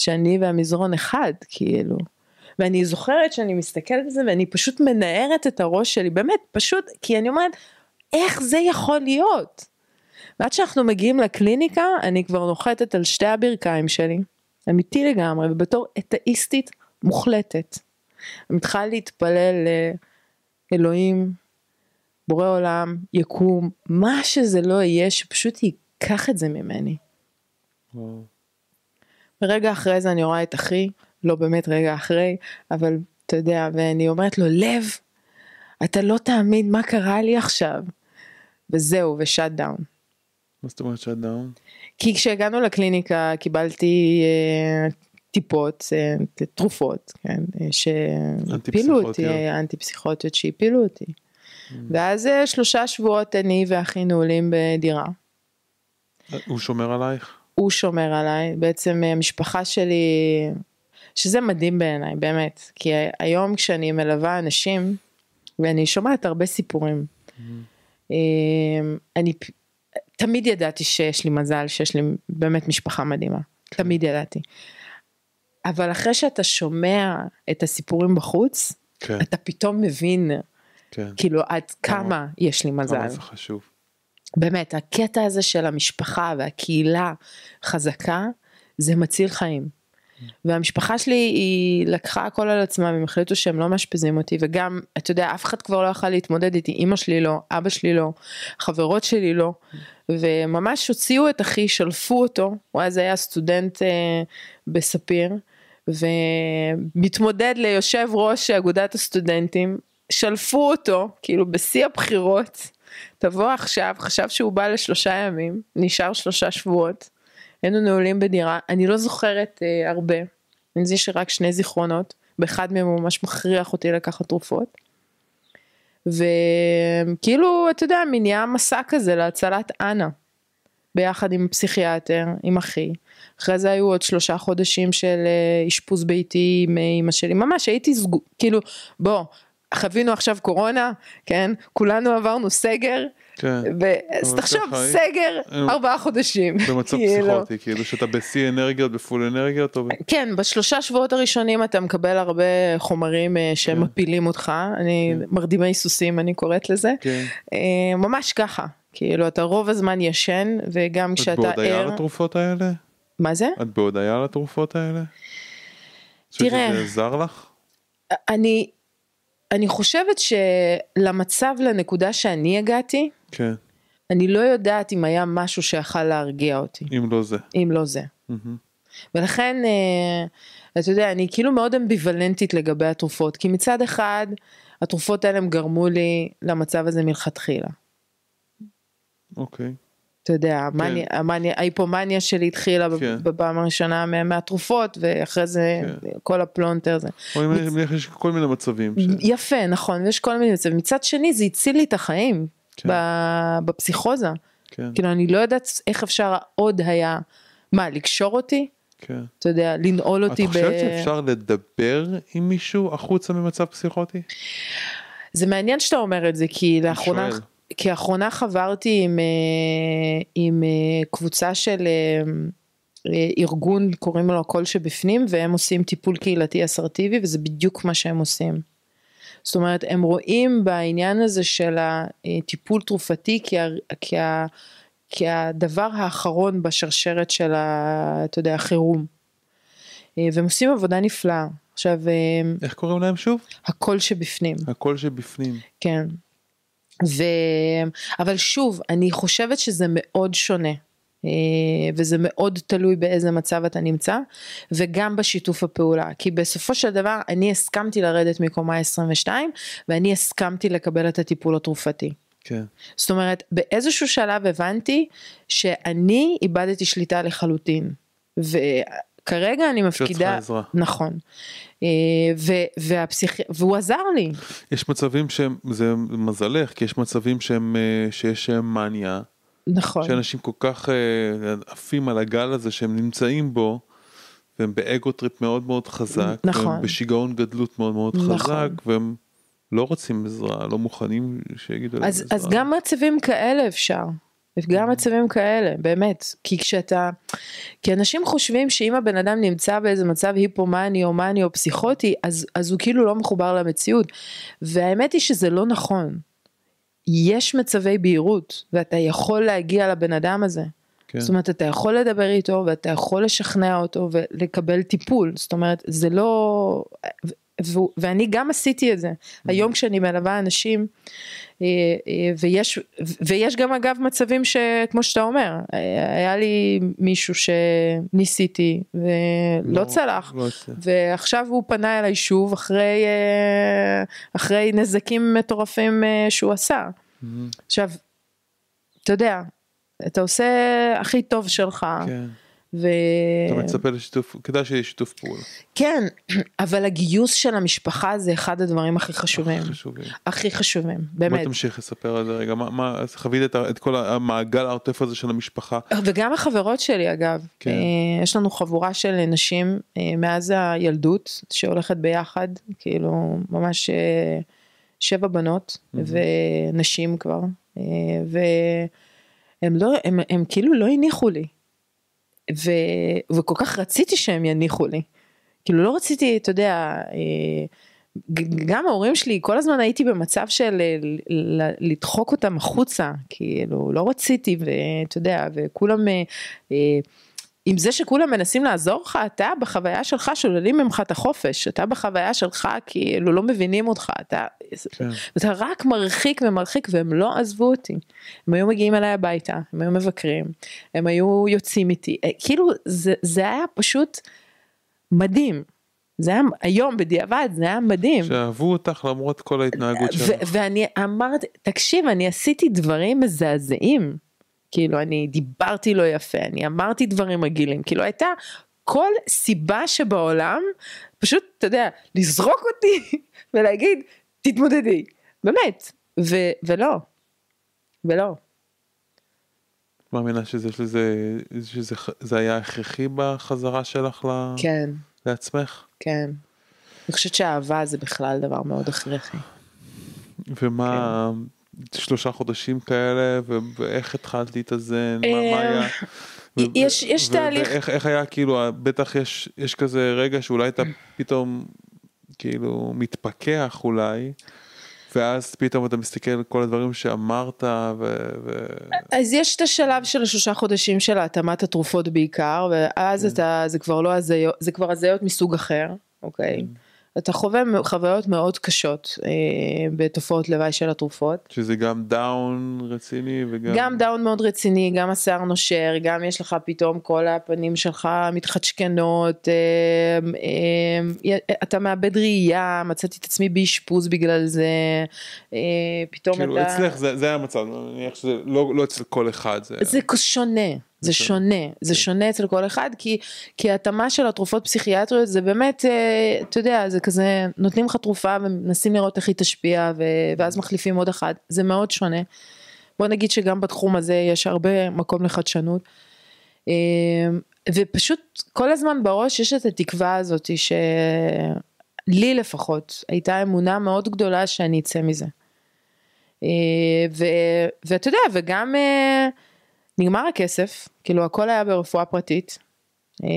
שאני והמזרון אחד כאילו. ואני זוכרת שאני מסתכלת על זה ואני פשוט מנערת את הראש שלי באמת פשוט כי אני אומרת איך זה יכול להיות. ועד שאנחנו מגיעים לקליניקה אני כבר נוחתת על שתי הברכיים שלי אמיתי לגמרי ובתור אתאיסטית מוחלטת. אני מתחילה להתפלל לאלוהים בורא עולם יקום מה שזה לא יהיה שפשוט ייקח את זה ממני. ורגע אחרי זה אני רואה את אחי, לא באמת רגע אחרי, אבל אתה יודע, ואני אומרת לו, לב, אתה לא תאמין מה קרה לי עכשיו. וזהו, ו shut down. מה זאת אומרת shut down? כי כשהגענו לקליניקה קיבלתי אה, טיפות, אה, תרופות, כן, אה, שהפילו אותי. אה, אנטי פסיכוטיות שהפילו אותי. ואז אה, שלושה שבועות אני ואחי נעולים בדירה. הוא שומר עלייך? הוא שומר עליי, בעצם אה, המשפחה שלי, שזה מדהים בעיניי, באמת, כי היום כשאני מלווה אנשים, ואני שומעת הרבה סיפורים, אה, אני תמיד ידעתי שיש לי מזל, שיש לי באמת משפחה מדהימה, תמיד ידעתי. אבל אחרי שאתה שומע את הסיפורים בחוץ, כן. אתה פתאום מבין, כן. כאילו עד כמה יש לי מזל. כמה זה חשוב. באמת הקטע הזה של המשפחה והקהילה חזקה זה מציל חיים. והמשפחה שלי היא לקחה הכל על עצמה והם החליטו שהם לא מאשפזים אותי וגם אתה יודע אף אחד כבר לא יכול להתמודד איתי אמא שלי לא אבא שלי לא חברות שלי לא וממש הוציאו את אחי שלפו אותו הוא אז היה סטודנט אה, בספיר ומתמודד ליושב ראש אגודת הסטודנטים שלפו אותו כאילו בשיא הבחירות תבוא עכשיו חשב שהוא בא לשלושה ימים נשאר שלושה שבועות היינו נעולים בדירה. אני לא זוכרת אה, הרבה אני לי רק שני זיכרונות באחד מהם הוא ממש מכריח אותי לקחת תרופות. וכאילו אתה יודע נהיה מסע כזה להצלת אנה ביחד עם פסיכיאטר עם אחי. אחרי זה היו עוד שלושה חודשים של אה, אשפוז ביתי עם אה, אמא שלי ממש הייתי סגור כאילו בוא חווינו עכשיו קורונה כן כולנו עברנו סגר כן. אז אבל תחשוב סגר אה, ארבעה חודשים במצב כאילו. פסיכוטי, כאילו שאתה בשיא אנרגיות, בפול אנרגיות, או... כן בשלושה שבועות הראשונים אתה מקבל הרבה חומרים אה, שהם כן. אותך אני מרדימי סוסים אני קוראת לזה כן. אה, ממש ככה כאילו אתה רוב הזמן ישן וגם את כשאתה בהודיה ער לתרופות האלה? מה זה את בהודיה לתרופות האלה? תראה. שזה זר לך? אני אני חושבת שלמצב לנקודה שאני הגעתי כן, אני לא יודעת אם היה משהו שיכל להרגיע אותי אם לא זה. אם לא זה. מהמם. ולכן אה, אתה יודע אני כאילו מאוד אמביוולנטית לגבי התרופות כי מצד אחד התרופות האלה הם גרמו לי למצב הזה מלכתחילה. אוקיי. אתה יודע, המניה, המניה, ההיפומניה שלי התחילה כן. כן. בפעם הראשונה מה- מהתרופות, ואחרי זה כן. כל הפלונטר הזה. או אם יש- יש כל מיני מצבים. ש- יפה, נכון, ויש כל מיני מצבים. מצד שני, זה הציל לי את החיים כן. ב- בפסיכוזה. כן, כאילו, אני לא יודעת איך אפשר עוד היה, מה, לקשור אותי? כן. אתה יודע, לנעול את אותי חושבת שאפשר לדבר עם מישהו החוצה ממצב פסיכוטי? זה מעניין שאתה אומר את זה, כי לאחרונה, שואל. כי לאחרונה חברתי עם, אה, עם אה, קבוצה של אה, ארגון, קוראים לו הכל שבפנים, והם עושים טיפול קהילתי אסרטיבי, וזה בדיוק מה שהם עושים. זאת אומרת, הם רואים בעניין הזה של הטיפול תרופתי כי, ה- כי, ה- כי הדבר האחרון בשרשרת של, ה, אתה יודע, החירום. והם עושים עבודה נפלאה. עכשיו, איך קוראים להם שוב? הכל שבפנים. הקול שבפנים. כן. ו... אבל שוב, אני חושבת שזה מאוד שונה. אה, וזה מאוד תלוי באיזה מצב אתה נמצא וגם בשיתוף הפעולה כי בסופו של דבר אני הסכמתי לרדת מקומה 22 ואני הסכמתי לקבל את הטיפול התרופתי. כן. זאת אומרת באיזשהו שלב הבנתי שאני איבדתי שליטה לחלוטין וכרגע אני מפקידה. נכון, ו, והפסיכ... והוא עזר לי, יש מצבים שהם, זה מזלך, כי יש מצבים שהם, אה, שיש אה, מניה, נכון, שאנשים כל כך אה, עפים על הגל הזה שהם נמצאים בו, והם ב ego trip מאוד מאוד חזק, נכון. והם בשיגעון גדלות מאוד מאוד נכון. חזק, והם לא רוצים עזרה, לא מוכנים שיגידו להם עזרה. אז גם מצבים כאלה אפשר. גם מצבים כאלה, באמת, כי כשאתה, כי אנשים חושבים שאם הבן אדם נמצא באיזה מצב היפומני או מאני או פסיכוטי, אז, אז הוא כאילו לא מחובר למציאות, והאמת היא שזה לא נכון. יש מצבי בהירות, ואתה יכול להגיע לבן אדם הזה. כן. זאת אומרת, אתה יכול לדבר איתו, ואתה יכול לשכנע אותו ולקבל טיפול, זאת אומרת, זה לא... ו- ואני גם עשיתי את זה. היום כשאני מלווה אנשים, ויש, ויש גם אגב מצבים שכמו שאתה אומר, אה, היה לי מישהו שניסיתי ולא לא- צלח, לא. ועכשיו הוא פנה אליי שוב אחרי, אה, אחרי נזקים מטורפים אה, שהוא עשה. מהמם. עכשיו, אתה יודע, אתה עושה הכי טוב שלך, כן. ו... אתה מצפה לשיתוף, כדאי שיהיה שיתוף פעולה. כן, אבל הגיוס של המשפחה זה אחד הדברים הכי חשובים, חשובים. הכי חשובים, בוא באמת. תמשיך לספר על זה רגע, מה, מה, חווית את, את כל המעגל העוטף הזה של המשפחה. וגם החברות שלי אגב, כן. אה, יש לנו חבורה של נשים אה, מאז הילדות שהולכת ביחד, כאילו ממש אה, שבע בנות ונשים כבר, אה, והם לא, הם, הם כאילו לא הניחו לי, ו, וכל כך רציתי שהם יניחו לי, כאילו לא רציתי, אתה יודע, אה, גם ההורים שלי, כל הזמן הייתי במצב של אה, לדחוק אותם החוצה, כאילו לא רציתי ואתה יודע, וכולם, אה, עם זה שכולם מנסים לעזור לך, אתה בחוויה שלך שוללים ממך את החופש, אתה בחוויה שלך כאילו לא מבינים אותך, אתה, כן. אתה רק מרחיק ומרחיק והם לא עזבו אותי, הם היו מגיעים אליי הביתה, הם היו מבקרים, הם היו יוצאים איתי, אה, כאילו זה, זה היה פשוט מדהים. זה היה היום בדיעבד זה היה מדהים. שאהבו אותך למרות כל ההתנהגות שלך. ואני אמרתי, תקשיב, אני עשיתי דברים מזעזעים. כאילו, אני דיברתי לא יפה, אני אמרתי דברים מגעילים, כאילו הייתה כל סיבה שבעולם, פשוט, אתה יודע, לזרוק אותי ולהגיד, תתמודדי, באמת, ו- ולא, ולא. מאמינה שזה, שזה, שזה זה היה הכרחי בחזרה שלך ל, כן, לעצמך? כן. אני חושבת שאהבה זה בכלל דבר מאוד הכרחי. ומה, כן. שלושה חודשים כאלה, ואיך התחלת להתאזן, מה, מה היה? אה, יש- יש תהליך. ואיך איך היה כאילו, בטח יש, יש כזה רגע שאולי אתה פתאום כאילו מתפכח אולי, ואז פתאום אתה מסתכל על כל הדברים שאמרת, ו... ו... אז יש את השלב של השלושה חודשים של התאמת התרופות בעיקר, ואז אתה, זה כבר לא הזיות, זה כבר הזיות מסוג אחר, אוקיי? אתה חווה חוויות מאוד קשות אה, בתופעות לוואי של התרופות. שזה גם דאון רציני וגם... גם דאון מאוד רציני, גם השיער נושר, גם יש לך פתאום כל הפנים שלך מתחדשכנות, אה, אה, אתה מאבד ראייה, מצאתי את עצמי באשפוז בגלל זה, אה, פתאום כאילו אתה... אצלך זה, זה המצב, אני מניח שזה לא, לא אצל כל אחד. זה... זה שונה. זה שונה, זה כן. שונה אצל כל אחד, כי, כי התאמה של התרופות פסיכיאטריות זה באמת, אה, אתה יודע, זה כזה, נותנים לך תרופה ומנסים לראות איך היא תשפיע, ו, ואז מחליפים עוד אחת, זה מאוד שונה. בוא נגיד שגם בתחום הזה יש הרבה מקום לחדשנות. אה, ופשוט כל הזמן בראש יש את התקווה הזאת שלי לפחות הייתה אמונה מאוד גדולה שאני אצא מזה. אה, ואתה יודע, וגם נגמר הכסף, כאילו הכל היה ברפואה פרטית. אה,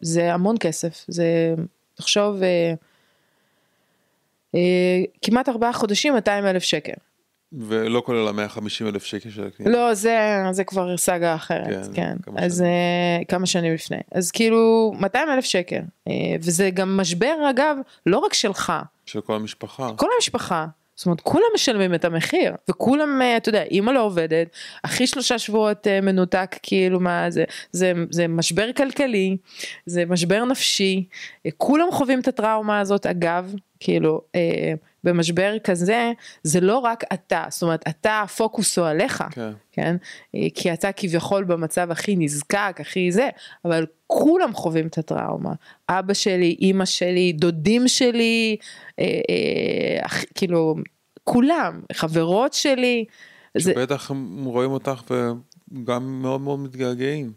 זה המון כסף, זה, תחשוב, אה, אה, כמעט ארבעה חודשים 200 אלף שקל. ולא כולל ה-150 אלף שקל של הקנייה. לא, זה, זה כבר סאגה אחרת, כן, כן. כמה אז שנים. כמה שנים לפני. אז כאילו 200 אלף שקל. וזה גם משבר אגב, לא רק שלך, של כל המשפחה. כל המשפחה. זאת אומרת, כולם משלמים את המחיר, וכולם, אה, אתה יודע, אימא לא עובדת, אחי שלושה שבועות אה, מנותק, כאילו מה זה, זה, זה משבר כלכלי, זה משבר נפשי, אה, כולם חווים את הטראומה הזאת, אגב, כאילו, אה, במשבר כזה, זה לא רק אתה, זאת אומרת, אתה הפוקוס הוא עליך, כן. כן? אה, כי אתה כביכול במצב הכי נזקק, הכי זה, אבל כולם חווים את הטראומה. אבא שלי, אימא שלי, דודים שלי, אה, אה, כאילו, כולם, חברות שלי. זה, שבטח הם רואים אותך וגם מאוד מאוד מתגעגעים.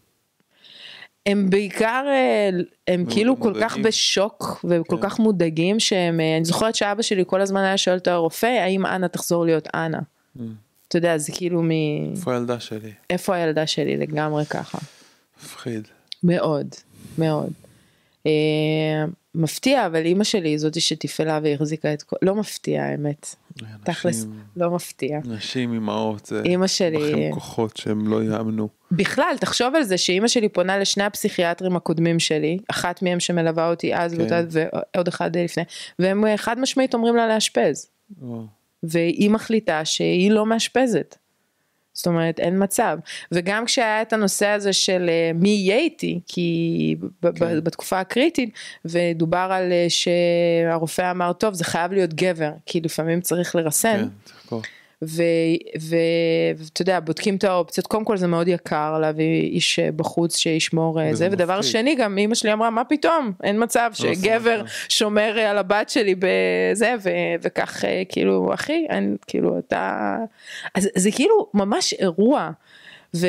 הם בעיקר, אה, הם כאילו כל מודאגים. כך בשוק וכל כן. כך מודאגים שהם, אה, אני זוכרת שאבא שלי כל הזמן היה שואל את הרופא, האם אנה תחזור להיות אנה? Mm. אתה יודע, זה כאילו מ... איפה הילדה שלי? איפה הילדה שלי לגמרי ככה. מפחיד. מאוד, מאוד. אה, מפתיע, אבל אימא שלי זאתי שתפעלה והחזיקה את כל... לא מפתיע האמת. תכלס, אנשים- לא מפתיע. נשים אימהות אימא שלי- בכם כוחות שהם לא יאמנו. בכלל, תחשוב על זה שאימא שלי פונה לשני הפסיכיאטרים הקודמים שלי, אחת מהם שמלווה אותי אז כן. ואותה- ועוד אחד לפני, והם אה, חד משמעית אומרים לה לאשפז. וואו. והיא מחליטה שהיא לא מאשפזת. זאת אומרת אין מצב. וגם כשהיה את הנושא הזה של אה, מי יהיה איתי כי כן. בתקופה הקריטית ודובר על אה, שהרופא אמר טוב זה חייב להיות גבר כי לפעמים צריך לרסן. כן, ואתה יודע בודקים את האופציות. קודם כל זה מאוד יקר להביא איש אה, בחוץ שישמור אה, זה. ודבר מפחיד. שני גם אמא שלי אמרה מה פתאום? אין מצב לא שגבר. שומר אה, על הבת שלי בזה. ו- וכך כאילו אחי אין כאילו אתה אז זה כאילו ממש אירוע. ו...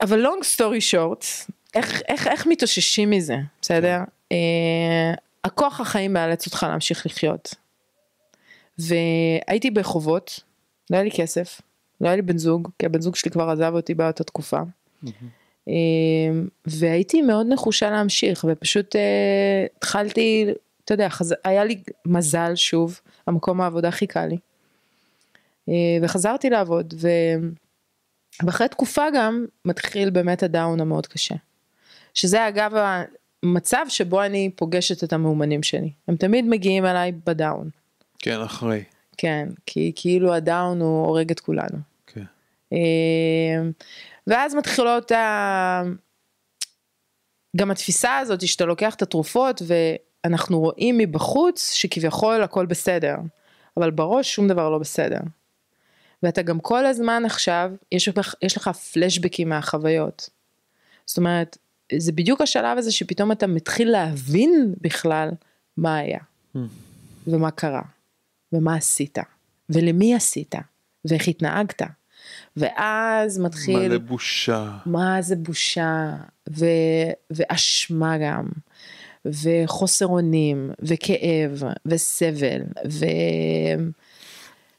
אבל long story short איך, איך, איך מתאוששים מזה בסדר? אה, הכוח החיים מאלץ אותך להמשיך לחיות. והייתי בחובות, לא היה לי כסף, לא היה לי בן זוג, כי הבן זוג שלי כבר עזב אותי באותה תקופה. אה, והייתי מאוד נחושה להמשיך, ופשוט אה, התחלתי, אתה יודע, חז... היה לי מזל שוב, המקום העבודה חיכה לי. אה, וחזרתי לעבוד, ו... ואחרי תקופה גם מתחיל באמת הדאון המאוד קשה. שזה אגב המצב שבו אני פוגשת את המאומנים שלי. הם תמיד מגיעים אליי בדאון. כן, אחרי. כן, כי כאילו הדאון הוא הורג את כולנו. כן. אה, ואז מתחילות ה... גם התפיסה הזאת שאתה לוקח את התרופות ואנחנו רואים מבחוץ שכביכול הכל בסדר, אבל בראש שום דבר לא בסדר. ואתה גם כל הזמן עכשיו, יש לך, יש לך פלשבקים מהחוויות. זאת אומרת, זה בדיוק השלב הזה שפתאום אתה מתחיל להבין בכלל מה היה, ומה קרה, ומה עשית, ולמי עשית, ואיך התנהגת. ואז מתחיל... מלא בושה. מה זה בושה, ו... ואשמה גם, וחוסר אונים, וכאב, וסבל, ו...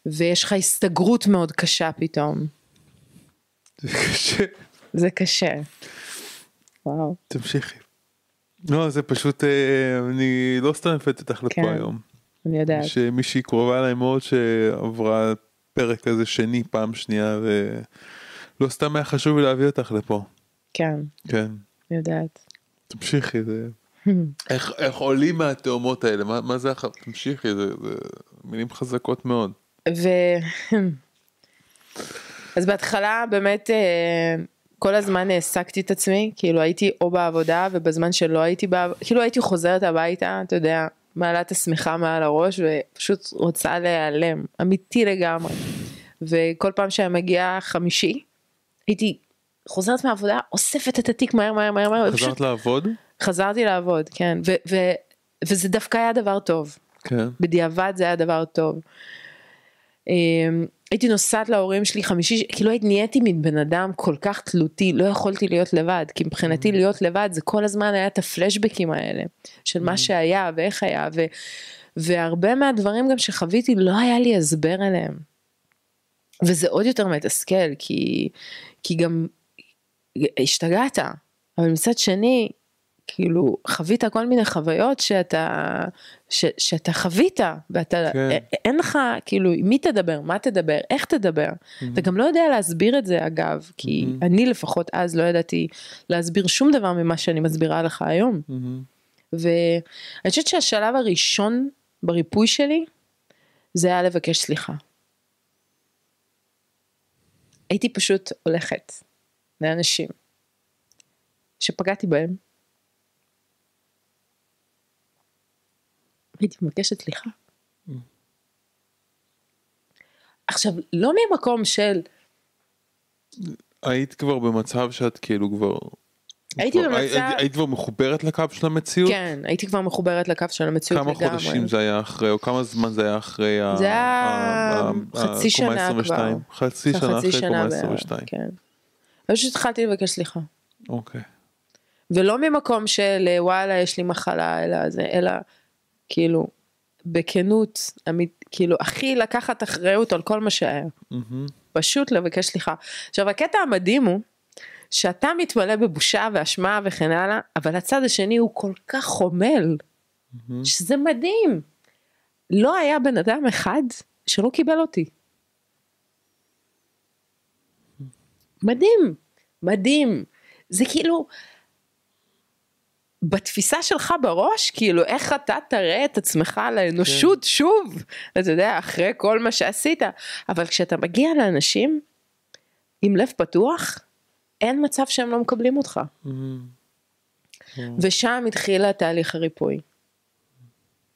ויש לך הסתגרות מאוד קשה פתאום, זה קשה. זה קשה. וואו. תמשיכי. לא, זה פשוט, אה, אני לא סתם הבאתי אותך כן. לפה היום. אני יודעת. יש אה, מישהי קרובה אליי מאוד שעברה פרק כזה שני פעם שנייה ולא סתם היה חשוב לי להביא אותך לפה. כן, כן. אני יודעת. תמשיכי, זה איך, איך עולים מהתאומות האלה? מה, מה זה, הח- תמשיכי, זה, זה מילים חזקות מאוד. ו... אז בהתחלה באמת אה, כל הזמן העסקתי את עצמי, כאילו הייתי או בעבודה ובזמן שלא הייתי בעבודה, כאילו הייתי חוזרת הביתה, אתה יודע, מעלה את השמיכה מעל הראש ופשוט רוצה להיעלם, אמיתי לגמרי. וכל פעם שהיה מגיע חמישי, הייתי חוזרת מהעבודה, אוספת את התיק מהר מהר מהר מהר, ופשוט חזרת לעבוד? חזרתי לעבוד, כן, ו- ו- וזה דווקא היה דבר טוב. כן. בדיעבד זה היה דבר טוב. אמ, הייתי נוסעת להורים שלי חמישי, כאילו הייתי נהייתי מין בן אדם כל כך תלותי, לא יכולתי להיות לבד, כי מבחינתי להיות לבד זה כל הזמן היה את הפלשבקים האלה, של מה שהיה ואיך היה, ו, והרבה מהדברים גם שחוויתי לא היה לי הסבר אליהם. וזה עוד יותר מתסכל, כי, כי גם השתגעת, אבל מצד שני, כאילו חווית כל מיני חוויות שאתה, ש, שאתה חווית ואתה, כן. אין לך כאילו עם מי תדבר, מה תדבר, איך תדבר, mm-hmm. אתה גם לא יודע להסביר את זה אגב, כי mm-hmm. אני לפחות אז לא ידעתי להסביר שום דבר ממה שאני מסבירה לך היום. Mm-hmm. ואני חושבת שהשלב הראשון בריפוי שלי זה היה לבקש סליחה. הייתי פשוט הולכת לאנשים שפגעתי בהם. הייתי מבקשת סליחה. עכשיו, לא ממקום של, היית כבר במצב שאת כאילו כבר... הייתי כבר- במצב- היית, היית כבר מחוברת לקו של המציאות? כן, הייתי כבר מחוברת לקו של המציאות כמה לגמרי. חודשים זה היה אחרי, או כמה זמן זה היה אחרי ה- זה היה ה- ה- חצי הקומה שנה 22? כבר. חצי שנה אחרי קומה בערך, 22. כן. אני פשוט התחלתי לבקש סליחה. אוקיי. ולא ממקום של וואלה יש לי מחלה אלא זה אלא כאילו בכנות אמית, כאילו הכי לקחת אחריות על כל מה שהיה מהמם. פשוט לבקש סליחה. עכשיו הקטע המדהים הוא שאתה מתמלא בבושה ואשמה וכן הלאה אבל הצד השני הוא כל כך חומל שזה מדהים. לא היה בן אדם אחד שלא קיבל אותי. מדהים, מדהים. זה כאילו, בתפיסה שלך בראש, כאילו איך אתה תראה את עצמך לאנושות שוב, אתה יודע, אחרי כל מה שעשית, אבל כשאתה מגיע לאנשים עם לב פתוח, אין מצב שהם לא מקבלים אותך. מהמם. ושם התחיל תהליך הריפוי.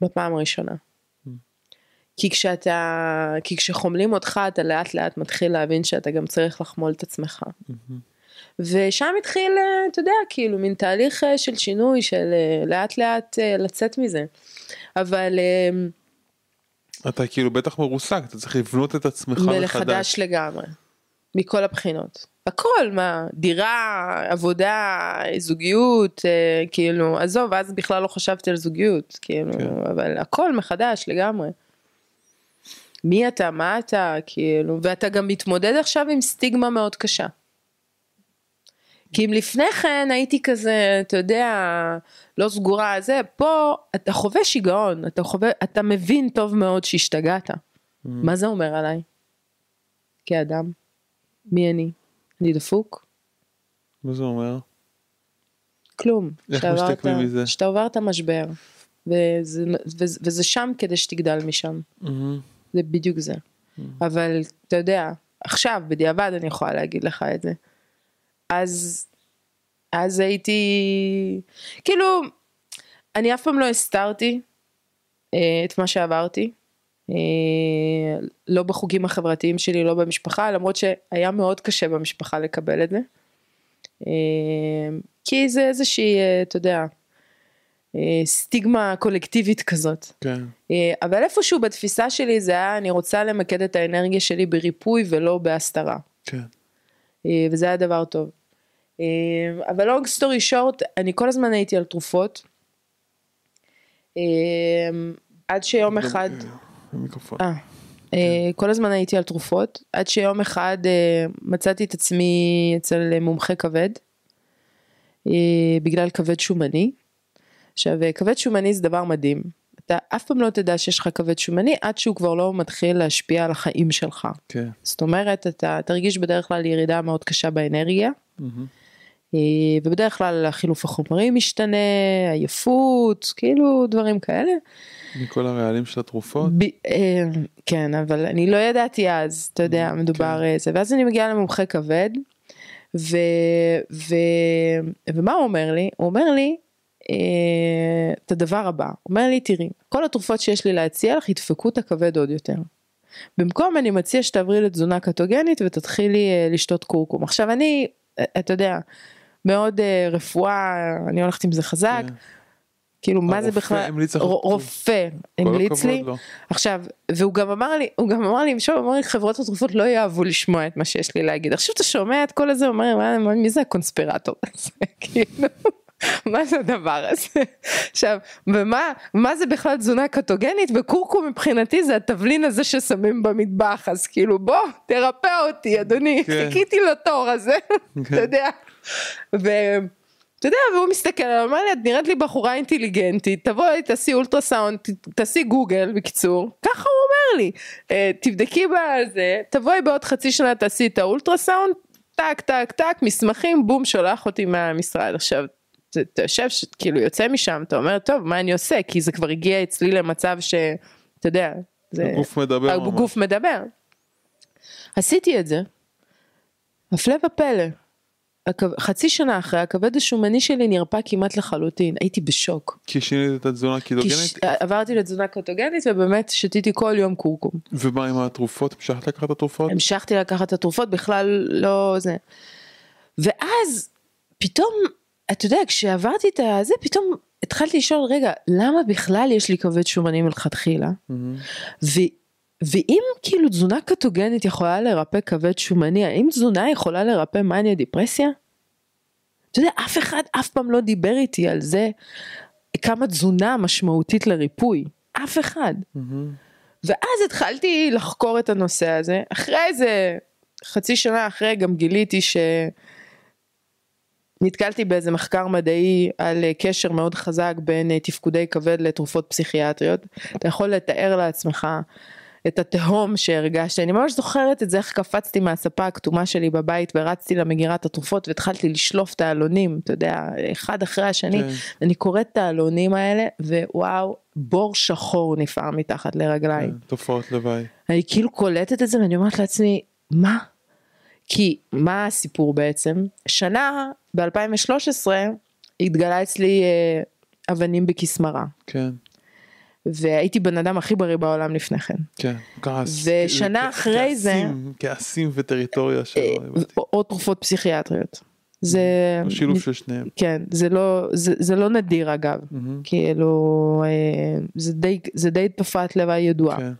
בפעם הראשונה. כי כשאתה, כי כשחומלים אותך אתה לאט לאט מתחיל להבין שאתה גם צריך לחמול את עצמך. ושם התחיל, אה, אתה יודע, כאילו מין תהליך אה, של שינוי, של אה, לאט לאט לצאת מזה. אבל אה, אתה כאילו בטח מרוסק, אתה צריך לבנות את עצמך מחדש. מחדש לגמרי. מכל הבחינות. הכל, מה, דירה, עבודה, זוגיות, אה, כאילו, עזוב, אז בכלל לא חשבתי על זוגיות, כאילו, כן. אבל הכל מחדש לגמרי. מי אתה, מה אתה, כאילו, ואתה גם מתמודד עכשיו עם סטיגמה מאוד קשה. כי אם לפני כן הייתי כזה, אתה יודע, לא סגורה, זה, פה אתה חווה שיגעון, אתה חווה, אתה מבין טוב מאוד שהשתגעת. מה זה אומר עליי? כאדם? מי אני? אני דפוק? מה זה אומר? כלום. איך משתקמים מזה? שאתה עובר את המשבר. וזה, וזה, וזה שם כדי שתגדל משם. מהמם. זה בדיוק זה. אבל אתה יודע, עכשיו, בדיעבד אני יכולה להגיד לך את זה. אז, אז הייתי, כאילו, אני אף פעם לא הסתרתי אה, את מה שעברתי. אה, לא בחוגים החברתיים שלי, לא במשפחה, למרות שהיה מאוד קשה במשפחה לקבל את זה. אה, כי זה איזושהי, אתה יודע, סטיגמה קולקטיבית כזאת. כן. אבל איפשהו בתפיסה שלי זה היה אני רוצה למקד את האנרגיה שלי בריפוי ולא בהסתרה כן. אה, וזה היה דבר טוב. אה, אבל long story short אני כל הזמן הייתי על תרופות. אה, עד שיום אחד, אה, כל הזמן הייתי על תרופות עד שיום אחד מצאתי את עצמי אצל מומחה כבד בגלל כבד שומני. עכשיו כבד שומני זה דבר מדהים. אתה אף פעם לא תדע שיש לך כבד שומני עד שהוא כבר לא מתחיל להשפיע על החיים שלך. כן. זאת אומרת אתה תרגיש בדרך כלל ירידה מאוד קשה באנרגיה. מהמם. אה, ובדרך כלל חילוף החומרים משתנה, עייפות, כאילו דברים כאלה. מכל הרעלים של התרופות? ב, אה, כן, אבל אני לא ידעתי אז, אתה יודע, מדובר כן. זה, ואז אני מגיעה למומחה כבד, ו, ו, ומה הוא אומר לי? הוא אומר לי, אה, את הדבר הבא, אומר לי תראי, כל התרופות שיש לי להציע לך ידפקו את הכבד עוד יותר. במקום אני מציע שתעברי לתזונה קטוגנית ותתחילי אה, לשתות קורקום. עכשיו אני, אה, אתה יודע, מאוד אה, רפואה, אני הולכת עם זה חזק. כן. כאילו מה זה בכלל, רופא המליץ לי, לא. עכשיו, והוא גם אמר לי, הוא גם אמר לי, שוב, אמר לי, חברות התרופות לא יאהבו לשמוע את מה שיש לי להגיד, עכשיו אתה שומע את כל הזה, אומר, מי זה הקונספירטור הזה, כאילו. מה זה הדבר הזה? עכשיו, ומה מה זה בכלל תזונה קטוגנית? וקורקום מבחינתי זה התבלין הזה ששמים במטבח, אז כאילו בוא, תרפא אותי אדוני, כן. חיכיתי לתור הזה, כן. אתה יודע. ואתה יודע, והוא מסתכל עליו, אמר לי, את נראית לי בחורה אינטליגנטית, תבואי, תעשי אולטרסאונד, תעשי גוגל, בקיצור, ככה הוא אומר לי, אה, תבדקי בזה, תבואי בעוד חצי שנה, תעשי את האולטרסאונד, טק, טק, טק, מסמכים, בום, שולח אותי מהמשרד. עכשיו, אתה יושב, כאילו יוצא משם, אתה אומר, טוב, מה אני עושה? כי זה כבר הגיע אצלי למצב שאתה יודע, זה... הגוף מדבר. הגוף מדבר. עשיתי את זה, הפלא ופלא. חצי שנה אחרי הכבד השומני שלי נרפא כמעט לחלוטין הייתי בשוק. כי שינית את התזונה הקיטוגנית? ש... עברתי לתזונה קיטוגנית ובאמת שתיתי כל יום קורקום. ומה עם התרופות? המשכת לקחת את התרופות? המשכתי לקחת את התרופות בכלל לא זה. ואז פתאום אתה יודע, כשעברתי את הזה, פתאום התחלתי לשאול, רגע, למה בכלל יש לי כבד שומני מלכתחילה? Mm-hmm. ואם כאילו תזונה קטוגנית יכולה לרפא כבד שומני, האם תזונה יכולה לרפא מניה דיפרסיה? אתה יודע, אף אחד אף פעם לא דיבר איתי על זה, כמה תזונה משמעותית לריפוי. אף אחד. Mm-hmm. ואז התחלתי לחקור את הנושא הזה, אחרי איזה חצי שנה אחרי גם גיליתי ש... נתקלתי באיזה מחקר מדעי על אה, קשר מאוד חזק בין אה, תפקודי כבד לתרופות פסיכיאטריות. אתה יכול לתאר לעצמך את התהום שהרגשתי, אני ממש זוכרת את זה איך קפצתי מהספה הכתומה שלי בבית ורצתי למגירת התרופות והתחלתי לשלוף את העלונים, אתה יודע, אחד אחרי השני, כן. אני קוראת את העלונים האלה ווואו, בור שחור נפער מתחת לרגליי. כן, תופעות לוואי. אני כאילו קולטת את זה ואני אומרת לעצמי, מה? כי מה הסיפור בעצם? שנה ב-2013 התגלה אצלי אה, אבנים בכסמרה. כן. והייתי בן אדם הכי בריא בעולם לפני כן. כן, כעס. ושנה אחרי כעסים, זה... כעסים וטריטוריה שלו. אה, או תרופות פסיכיאטריות. זה... השילוב של שניהם. כן, זה לא, זה, זה לא נדיר אגב. Mm-hmm. כאילו, אה, זה די, זה די תופעת לוואי ידועה. כן.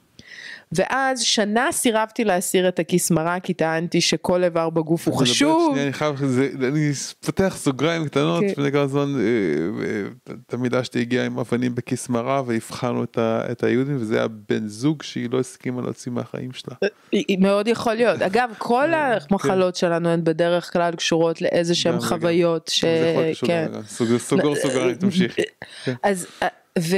ואז שנה סירבתי להסיר את הכיס מרה כי טענתי שכל איבר בגוף הוא חשוב. אני חייב, אני פותח סוגריים קטנות, כן. לפני כמה זמן אה, תמיד אשתי הגיעה עם אבנים בכיס מרה והבחנו את היהודים וזה היה בן זוג שהיא לא הסכימה להוציא מהחיים שלה. אה, מאוד יכול להיות. אגב, כל כן. המחלות שלנו הן בדרך כלל קשורות לאיזה שהן חוויות. כן. סוגר סוגריים, תמשיכי. אז ו,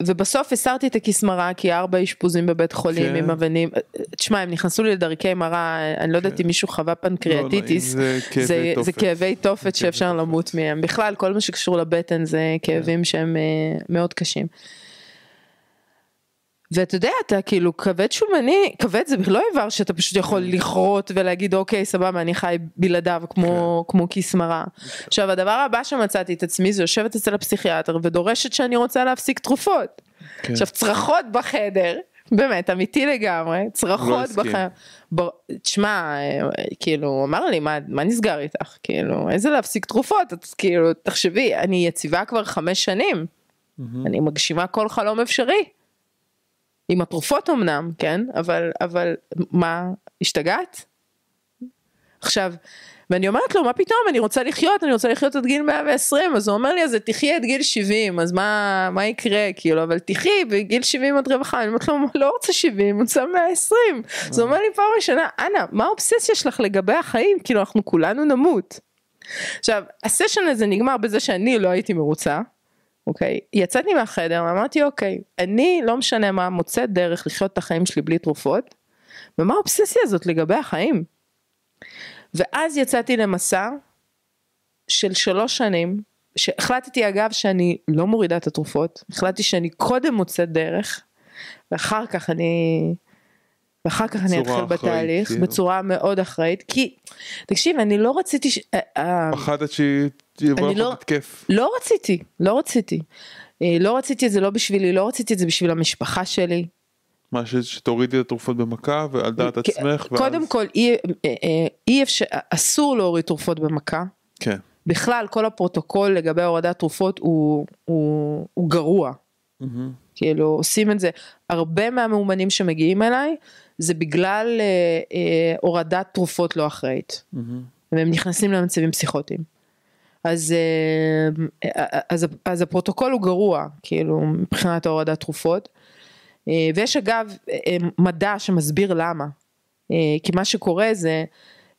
ובסוף הסרתי את הכיס מרה כי ארבע אשפוזים בבית חולים כן. עם אבנים, תשמע הם נכנסו לי לדרכי מרה, אני לא יודעת כן. אם מישהו חווה פנקריאטיטיס, לא, לא, זה, זה, זה כאבי תופת שאפשר למות מהם, בכלל כל מה שקשור לבטן זה כאבים כן. שהם uh, מאוד קשים. ואתה יודע, אתה כאילו כבד שומני, כבד זה לא איבר שאתה פשוט יכול כן. לכרות ולהגיד אוקיי סבבה אני חי בלעדיו כמו, כן. כמו כיס מרה. עכשיו הדבר הבא שמצאתי את עצמי זה יושבת אצל הפסיכיאטר ודורשת שאני רוצה להפסיק תרופות. כן. עכשיו צרחות בחדר, באמת אמיתי לגמרי, צרחות לא בחדר. תשמע, כאילו הוא אמר לי מה, מה נסגר איתך, כאילו איזה להפסיק תרופות, את, כאילו תחשבי אני יציבה כבר חמש שנים, mm-hmm. אני מגשימה כל חלום אפשרי. עם התרופות אמנם, כן, אבל, אבל מה, השתגעת? עכשיו, ואני אומרת לו, מה פתאום, אני רוצה לחיות, אני רוצה לחיות עד גיל 120, אז הוא אומר לי, אז תחי עד גיל 70, אז מה, מה יקרה, כאילו, אבל תחי בגיל 70 עד רווחה, אני אומרת לו, לא רוצה 70, אני רוצה 120. אז הוא אומר לי פעם ראשונה, אנה, מה האובססיה שלך לגבי החיים, כאילו, אנחנו כולנו נמות. עכשיו, הסשן הזה נגמר בזה שאני לא הייתי מרוצה, אוקיי? יצאתי מהחדר ואמרתי אוקיי, אני לא משנה מה מוצאת דרך לחיות את החיים שלי בלי תרופות, ומה האובססיה הזאת לגבי החיים? ואז יצאתי למסע של שלוש שנים, שהחלטתי אגב שאני לא מורידה את התרופות, החלטתי שאני קודם מוצאת דרך, ואחר כך אני, ואחר כך אני אתחיל בתהליך, כאילו. בצורה מאוד אחראית, כי, תקשיב, אני לא רציתי, ש... אה, אה, פחדת שיבוא לך לא- התקף. לא רציתי, לא רציתי. אה, לא רציתי את זה לא בשבילי, לא רציתי את זה בשביל המשפחה שלי. מה ש- שתורידי את התרופות במכה ועל דעת כי- עצמך. ואז- קודם כל, אי, אה, אה, אי אפשר, אסור להוריד תרופות במכה. כן. בכלל, כל הפרוטוקול לגבי הורדת תרופות הוא, הוא, הוא גרוע. מהמם. כאילו, עושים את זה. הרבה מהמאומנים שמגיעים אליי, זה בגלל אה, אה, הורדת תרופות לא אחראית. מהמם. והם נכנסים למצבים פסיכוטיים. אז, אה, אה, אז, אז הפרוטוקול הוא גרוע, כאילו, מבחינת הורדת תרופות. אה, ויש אגב אה, מדע שמסביר למה. אה, כי מה שקורה זה,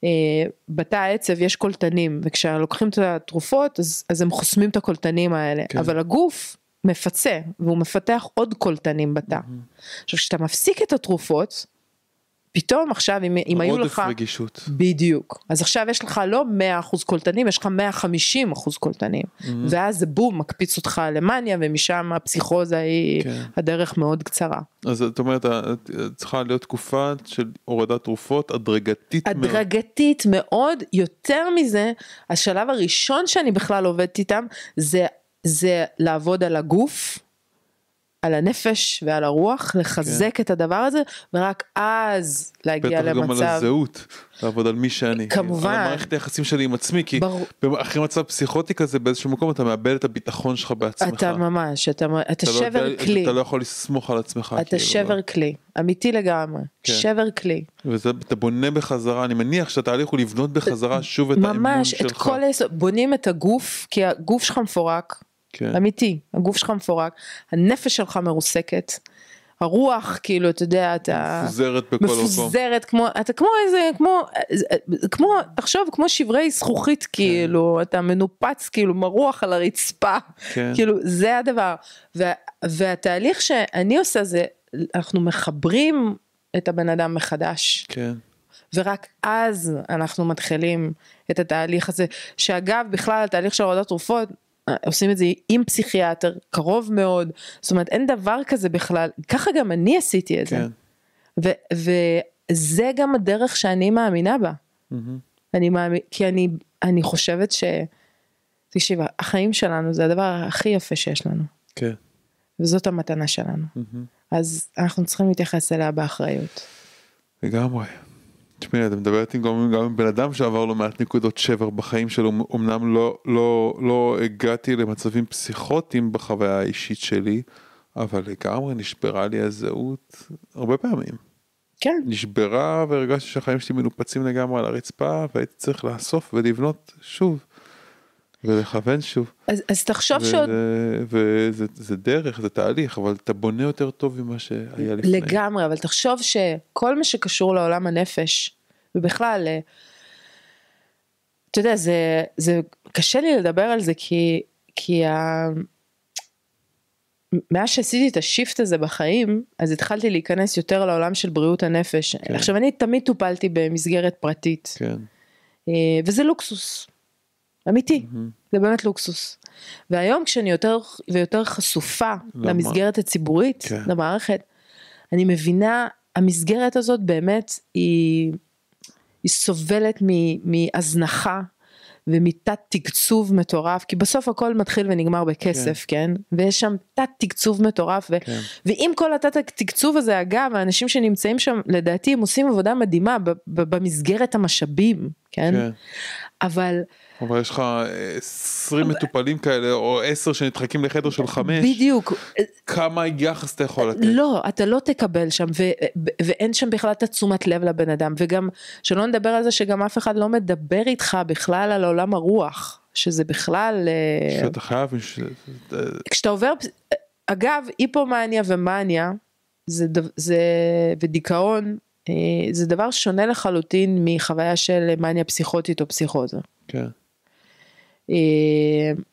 אה, בתא העצב יש קולטנים, וכשלוקחים את התרופות אז, אז הם חוסמים את הקולטנים האלה, כן. אבל הגוף מפצה, והוא מפתח עוד קולטנים בתא. עכשיו כשאתה מפסיק את התרופות, פתאום עכשיו אם, אם היו עודף לך... רגישות. בדיוק. אז עכשיו יש לך לא 100% קולטנים, יש לך 150% קולטנים. ואז זה בום, מקפיץ אותך למאניה, ומשם הפסיכוזה היא, כן. הדרך מאוד קצרה. אז את אומרת, צריכה להיות תקופה של הורדת תרופות הדרגתית מאוד. הדרגתית מאוד, יותר מזה, השלב הראשון שאני בכלל עובדת איתם, זה, זה לעבוד על הגוף. על הנפש ועל הרוח, לחזק את הדבר הזה, ורק אז להגיע בטח גם על למצב, הזהות, לעבוד על מי שאני. כמובן. על המערכת היחסים שלי עם עצמי, כי ברור. אחרי מצב פסיכוטי כזה באיזשהו מקום אתה מאבד את הביטחון שלך בעצמך. אתה ממש, אתה, אתה אתה לא שבר יודע- כלי. אתה לא יכול לסמוך על עצמך. אתה כאילו, שבר כלי, אמיתי לגמרי, כן. שבר כלי. ואתה בונה בחזרה, אני מניח שהתהליך הוא לבנות בחזרה שוב את האמון ממש, שלך. את כל היסוד, בונים את הגוף, כי הגוף שלך מפורק, כן. אמיתי, הגוף שלך מפורק, הנפש שלך מרוסקת, הרוח, כאילו, אתה יודע, אתה... מפוזרת בכל מקום. מפוזרת, כמו, אתה כמו איזה, כמו, כמו, תחשוב, כמו שברי זכוכית, כאילו, אתה מנופץ, כאילו, מרוח על הרצפה, כן. כאילו, זה הדבר. וה, והתהליך שאני עושה זה, אנחנו מחברים את הבן אדם מחדש. כן. ורק אז אנחנו מתחילים את התהליך הזה, שאגב בכלל התהליך של הורדת תרופות, עושים את זה עם פסיכיאטר, קרוב מאוד, זאת אומרת אין דבר כזה בכלל, ככה גם אני עשיתי את זה, כן. ו- וזה גם הדרך שאני מאמינה בה, מהמם. אני מאמין, כי אני, אני חושבת ש... תקשיב, החיים שלנו זה הדבר הכי יפה שיש לנו, כן. וזאת המתנה שלנו, מהמם. אז אנחנו צריכים להתייחס אליה באחריות. לגמרי. תשמעי, את מדברת עם גם, גם עם בן אדם שעבר לא מעט נקודות שבר בחיים שלו, אמנם לא, לא, לא הגעתי למצבים פסיכוטיים בחוויה האישית שלי, אבל לגמרי נשברה לי הזהות הרבה פעמים. כן, נשברה והרגשתי שהחיים שלי מנופצים לגמרי על הרצפה והייתי צריך לאסוף ולבנות שוב ולכוון שוב. אז, אז תחשוב שעוד... וזה זה דרך, זה תהליך, אבל אתה בונה יותר טוב ממה שהיה לפני. לגמרי, אבל תחשוב שכל מה שקשור לעולם הנפש, ובכלל, אה, אתה יודע, זה, זה קשה לי לדבר על זה כי, כי ה... מאז שעשיתי את השיפט הזה בחיים, אז התחלתי להיכנס יותר לעולם של בריאות הנפש. כן. עכשיו אני תמיד טופלתי במסגרת פרטית, כן, אה, וזה לוקסוס, אמיתי, זה באמת לוקסוס. והיום כשאני יותר ויותר חשופה למה? למסגרת הציבורית, כן. למערכת, אני מבינה, המסגרת הזאת באמת היא, היא סובלת מהזנחה ומתת תקצוב מטורף, כי בסוף הכל מתחיל ונגמר בכסף, כן? ויש שם תת תקצוב מטורף, ו- כן. ועם כל התת התקצוב הזה, אגב, האנשים שנמצאים שם, לדעתי, הם עושים עבודה מדהימה ב- ב- במסגרת המשאבים, כן? כן. אבל אבל יש לך אה, 20 מטופלים כאלה או 10 שנדחקים לחדר של 5, בדיוק, כמה יחס אתה יכול לתת? לא, אתה לא תקבל שם, ו- ואין שם בכלל את התשומת לב לבן אדם, וגם, שלא נדבר על זה שגם אף אחד לא מדבר איתך בכלל על עולם הרוח, שזה בכלל, אה, שאתה חייב, ש- אה, כשאתה עובר, אגב, היפומניה ומאניה, זה, זה, ודיכאון, זה דבר שונה לחלוטין מחוויה של מאניה פסיכוטית או פסיכוזה. כן,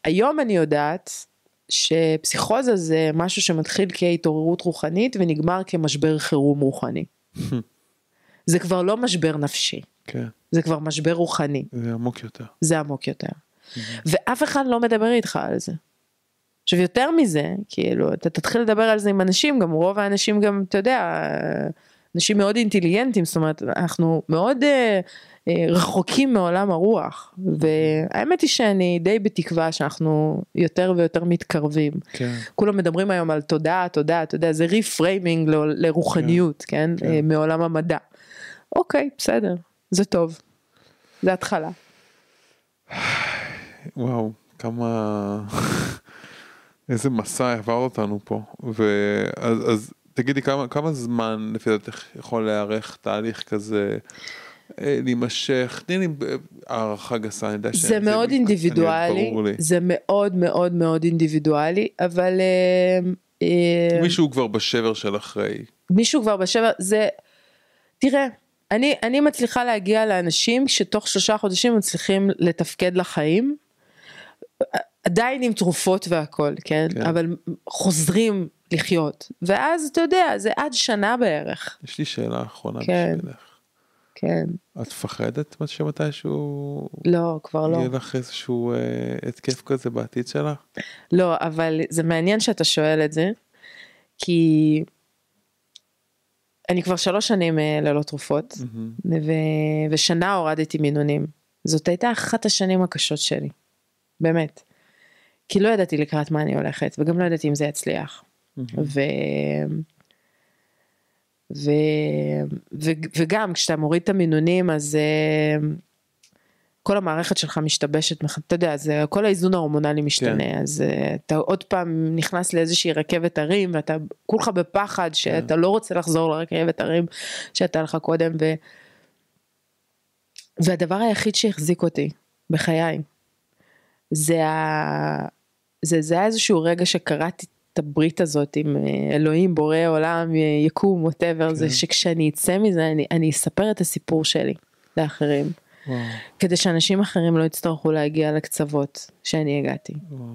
היום אני יודעת שפסיכוזה זה משהו שמתחיל כהתעוררות רוחנית ונגמר כמשבר חירום רוחני. זה כבר לא משבר נפשי, כן, זה כבר משבר רוחני, זה עמוק יותר. זה עמוק יותר. ואף אחד לא מדבר איתך על זה. עכשיו יותר מזה, כאילו, אתה תתחיל לדבר על זה עם אנשים, גם רוב האנשים גם, אתה יודע, אנשים מאוד אינטליגנטים, זאת אומרת, אנחנו מאוד אה, אה, רחוקים מעולם הרוח, והאמת היא שאני די בתקווה שאנחנו יותר ויותר מתקרבים. כן. כולם מדברים היום על תודעה, תודעה, אתה יודע, זה ריפריימינג ל- לרוחניות, כן? כן. אה, מעולם המדע. אוקיי, בסדר, זה טוב. זה התחלה. וואו, כמה... איזה מסע עבר אותנו פה. ואז אז תגידי, כמה, כמה זמן לפי דעתך יכול להיערך תהליך כזה, אה, להימשך? תני לי אה, הערכה גסה, אני יודע ש... זה מאוד אינדיבידואלי, ברור לי. זה מאוד מאוד מאוד אינדיבידואלי, אבל אה, מישהו כבר בשבר של אחרי. מישהו כבר בשבר, זה, תראה, אני, אני מצליחה להגיע לאנשים שתוך שלושה חודשים מצליחים לתפקד לחיים, עדיין עם תרופות והכל? כן. כן. אבל חוזרים לחיות, ואז אתה יודע, זה עד שנה בערך, יש לי שאלה אחרונה כן. בשבילך. כן, את מפחדת שמתישהו לא, כבר לא. יהיה לך איזשהו אה, התקף כזה בעתיד שלך? לא, אבל זה מעניין שאתה שואל את זה, כי אני כבר שלוש שנים אה, ללא תרופות, ו... ושנה הורדתי מינונים. זאת הייתה אחת השנים הקשות שלי, באמת. כי לא ידעתי לקראת מה אני הולכת, וגם לא ידעתי אם זה יצליח. ו... ו... ו... וגם כשאתה מוריד את המינונים אז אה, כל המערכת שלך משתבשת, אתה יודע, זה, כל האיזון ההורמונלי משתנה, כן. אז אה, אתה עוד פעם נכנס לאיזושהי רכבת הרים ואתה כולך בפחד שאתה לא רוצה לחזור לרכבת הרים שהייתה לך קודם, ו... והדבר היחיד שהחזיק אותי בחיי, זה, ה... זה, זה היה איזשהו רגע שקראתי את הברית הזאת עם אה, אלוהים, בורא עולם, אה, יקום, ווטאבר, זה כן. שכשאני אצא מזה אני, אני אספר את הסיפור שלי לאחרים, וואו, כדי שאנשים אחרים לא יצטרכו להגיע לקצוות שאני הגעתי. וואו.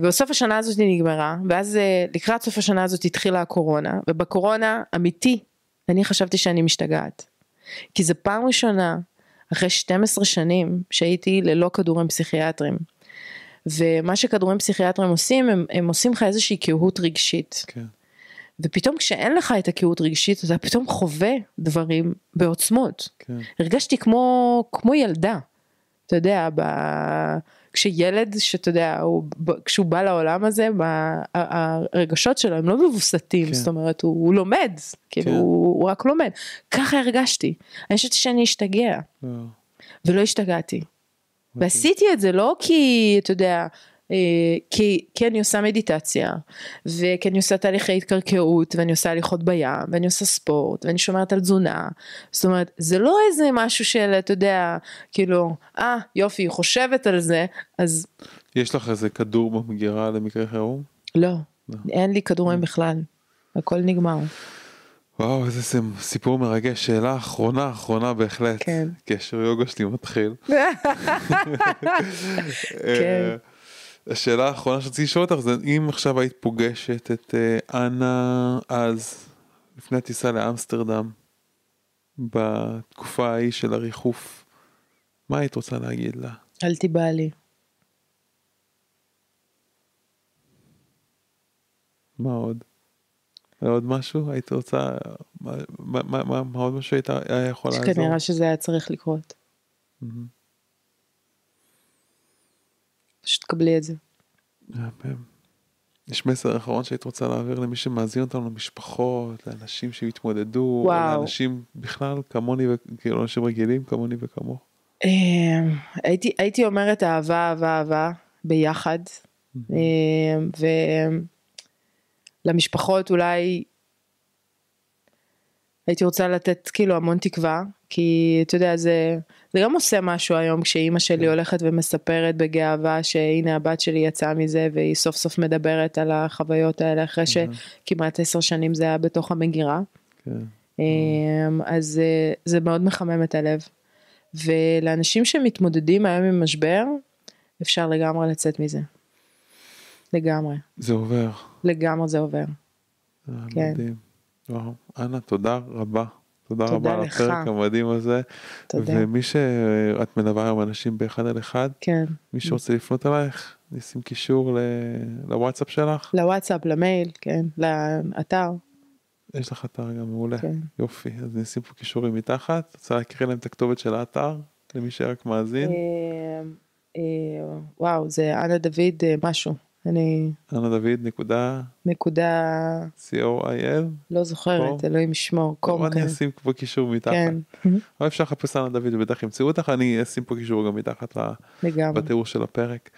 ובסוף השנה הזאת היא נגמרה, ואז אה, לקראת סוף השנה הזאת התחילה הקורונה, ובקורונה, אמיתי, אני חשבתי שאני משתגעת. כי זו פעם ראשונה, אחרי 12 שנים, שהייתי ללא כדורים פסיכיאטרים. ומה שכדורים פסיכיאטרים עושים, הם, הם עושים לך איזושהי קהות רגשית. כן. ופתאום כשאין לך את הקהות רגשית, אתה פתאום חווה דברים בעוצמות. כן. הרגשתי כמו, כמו ילדה, אתה יודע, ב... כשילד שאתה יודע, הוא. כשהוא בא לעולם הזה, ב... ה- הרגשות שלו הם לא מבוסתים, כן. זאת אומרת, הוא, הוא לומד, כאילו, כן. הוא, הוא רק לומד. ככה הרגשתי. אני חושבת שאני אשתגע, וואו. ולא השתגעתי. ועשיתי את זה לא כי, אתה יודע, אה, כי, כי אני עושה מדיטציה, וכי אני עושה תהליכי התקרקעות, ואני עושה הליכות בים, ואני עושה ספורט, ואני שומרת על תזונה. זאת אומרת, זה לא איזה משהו של, אתה יודע, כאילו, אה, יופי, היא חושבת על זה, אז יש לך איזה כדור במגירה למקרה חירום? לא, אין לי כדורים בכלל, הכל נגמר. וואו איזה סיפ- סיפור מרגש שאלה אחרונה אחרונה בהחלט כן. קשר יוגה שלי מתחיל. כן. אה, השאלה האחרונה שרציתי לשאול אותך זה אם עכשיו היית פוגשת את אה, אנה אז לפני הטיסה לאמסטרדם בתקופה ההיא של הריחוף מה היית רוצה להגיד לה? אל תיבא לי. מה עוד? עוד משהו? היית רוצה? מה, מה, מה, מה, מה עוד משהו היית היה יכול לעזור? שכנראה שזה היה צריך לקרות. פשוט קבלי את זה. יש מסר אחרון שהיית רוצה להעביר למי שמאזין אותנו, למשפחות, לאנשים שהתמודדו. לאנשים בכלל כמוני, ו- כאילו אנשים רגילים כמוני וכמוך. אמ, הייתי, הייתי אומרת אהבה, אהבה, אהבה, ביחד. אמ, ולמשפחות אולי הייתי רוצה לתת כאילו המון תקווה, כי אתה יודע, זה, זה גם עושה משהו היום כשאימא שלי הולכת ומספרת בגאווה שהנה הבת שלי יצאה מזה והיא סוף סוף מדברת על החוויות האלה אחרי שכמעט עשר שנים זה היה בתוך המגירה. כן. אמ, אז אה, זה מאוד מחמם את הלב. ולאנשים שמתמודדים היום עם משבר, אפשר לגמרי לצאת מזה. לגמרי. זה עובר. לגמרי זה עובר. אה, כן. מדהים. וואו. אנה, תודה רבה. תודה תודה רבה על לך. הפרק המדהים הזה. תודה. ומי שאת מלווה היום אנשים באחד על אחד, כן. מי שרוצה לפנות אלייך, נשים קישור ל- לוואטסאפ שלך. לוואטסאפ, למייל, כן, לאתר, יש לך אתר גם מעולה. כן. יופי, אז נשים פה קישורים מתחת. רוצה להקריא להם את הכתובת של האתר, למי שרק מאזין. אה, אה, וואו, זה אנה דוד משהו, אני אנה דוד נקודה נקודה, co.il. לא זוכרת. אלוהים ישמור, קום אני כזה. אשים פה קישור מתחת. כן, אבל אפשר לחפש אנה דוד ובטח ימצאו אותך, אני אשים פה קישור גם מתחת. בתיאור של הפרק.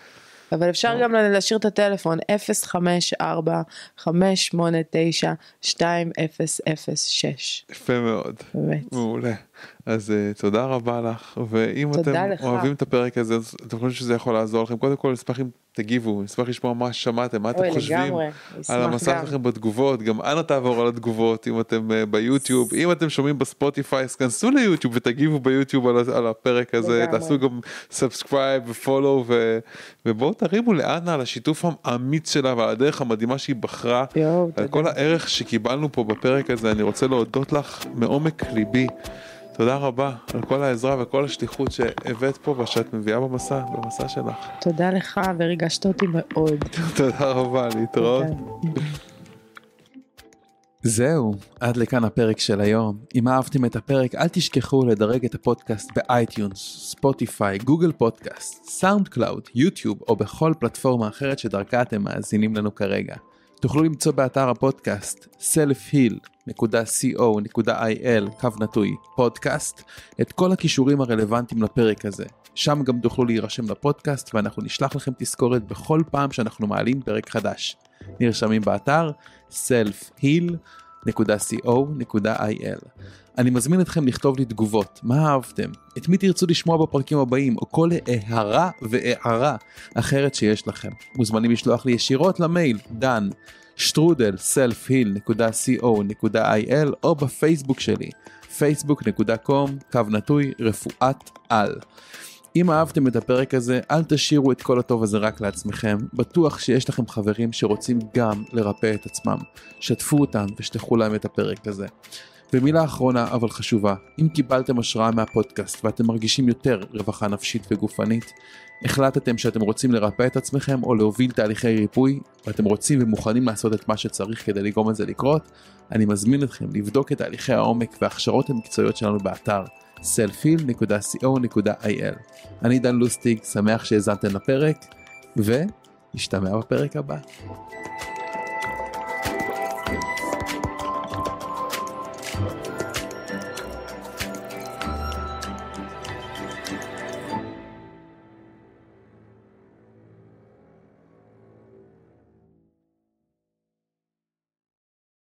אבל אפשר גם להשאיר את הטלפון 054-589-2006. יפה מאוד. באמת. מעולה. אז uh, תודה רבה לך, ואם אתם לך. אוהבים את הפרק הזה, אז אתם חושבים שזה יכול לעזור לכם, קודם כל נשמח אם תגיבו, נשמח לשמוע מה שמעתם, מה אתם חושבים לגמרי, על המסע. שלכם בתגובות, גם אנא תעבור על התגובות אם אתם uh, ביוטיוב, אם אתם שומעים בספוטיפיי, אז כנסו ליוטיוב ותגיבו ביוטיוב על, על הפרק הזה, לגמרי. תעשו גם subscribe ו follow, ו, ובואו תרימו לאנה על השיתוף האמיץ שלה ועל הדרך המדהימה שהיא בחרה. יואו, על תודה. כל הערך שקיבלנו פה בפרק הזה, אני רוצה להודות לך מעומק ליבי. תודה רבה על כל העזרה וכל השליחות שהבאת פה ושאת מביאה במסע, במסע שלך. תודה לך וריגשת אותי מאוד. תודה רבה, להתראות. זהו, עד לכאן הפרק של היום. אם אהבתם את הפרק, אל תשכחו לדרג את הפודקאסט ב iTunes, Spotify, Google Podcast, SoundCloud, YouTube או בכל פלטפורמה אחרת שדרכה אתם מאזינים לנו כרגע. תוכלו למצוא באתר הפודקאסט selfheal.co.il קו נטוי פודקאסט את כל הקישורים הרלוונטיים לפרק הזה. שם גם תוכלו להירשם לפודקאסט ואנחנו נשלח לכם תזכורת בכל פעם שאנחנו מעלים פרק חדש. נרשמים באתר selfheal.co.il. אני מזמין אתכם לכתוב לי תגובות, מה אהבתם, את מי תרצו לשמוע בפרקים הבאים, או כל הערה והערה אחרת שיש לכם. מוזמנים לשלוח לי ישירות למייל דן שטרודל selfheal.co.il או בפייסבוק שלי facebook.com קו נטוי רפואת על. אם אהבתם את הפרק הזה, אל תשאירו את כל הטוב הזה רק לעצמכם. בטוח שיש לכם חברים שרוצים גם לרפא את עצמם. שתפו אותם ושלחו להם את הפרק הזה. ומילה אחרונה אבל חשובה, אם קיבלתם השראה מהפודקאסט ואתם מרגישים יותר רווחה נפשית וגופנית, החלטתם שאתם רוצים לרפא את עצמכם או להוביל תהליכי ריפוי, ואתם רוצים ומוכנים לעשות את מה שצריך כדי לגרום לזה לקרות, אני מזמין אתכם לבדוק את תהליכי העומק וההכשרות המקצועיות שלנו באתר selfheal.co.il. אני דן לוסטיג, שמח שהאזנתם לפרק, ונשתמע בפרק הבא.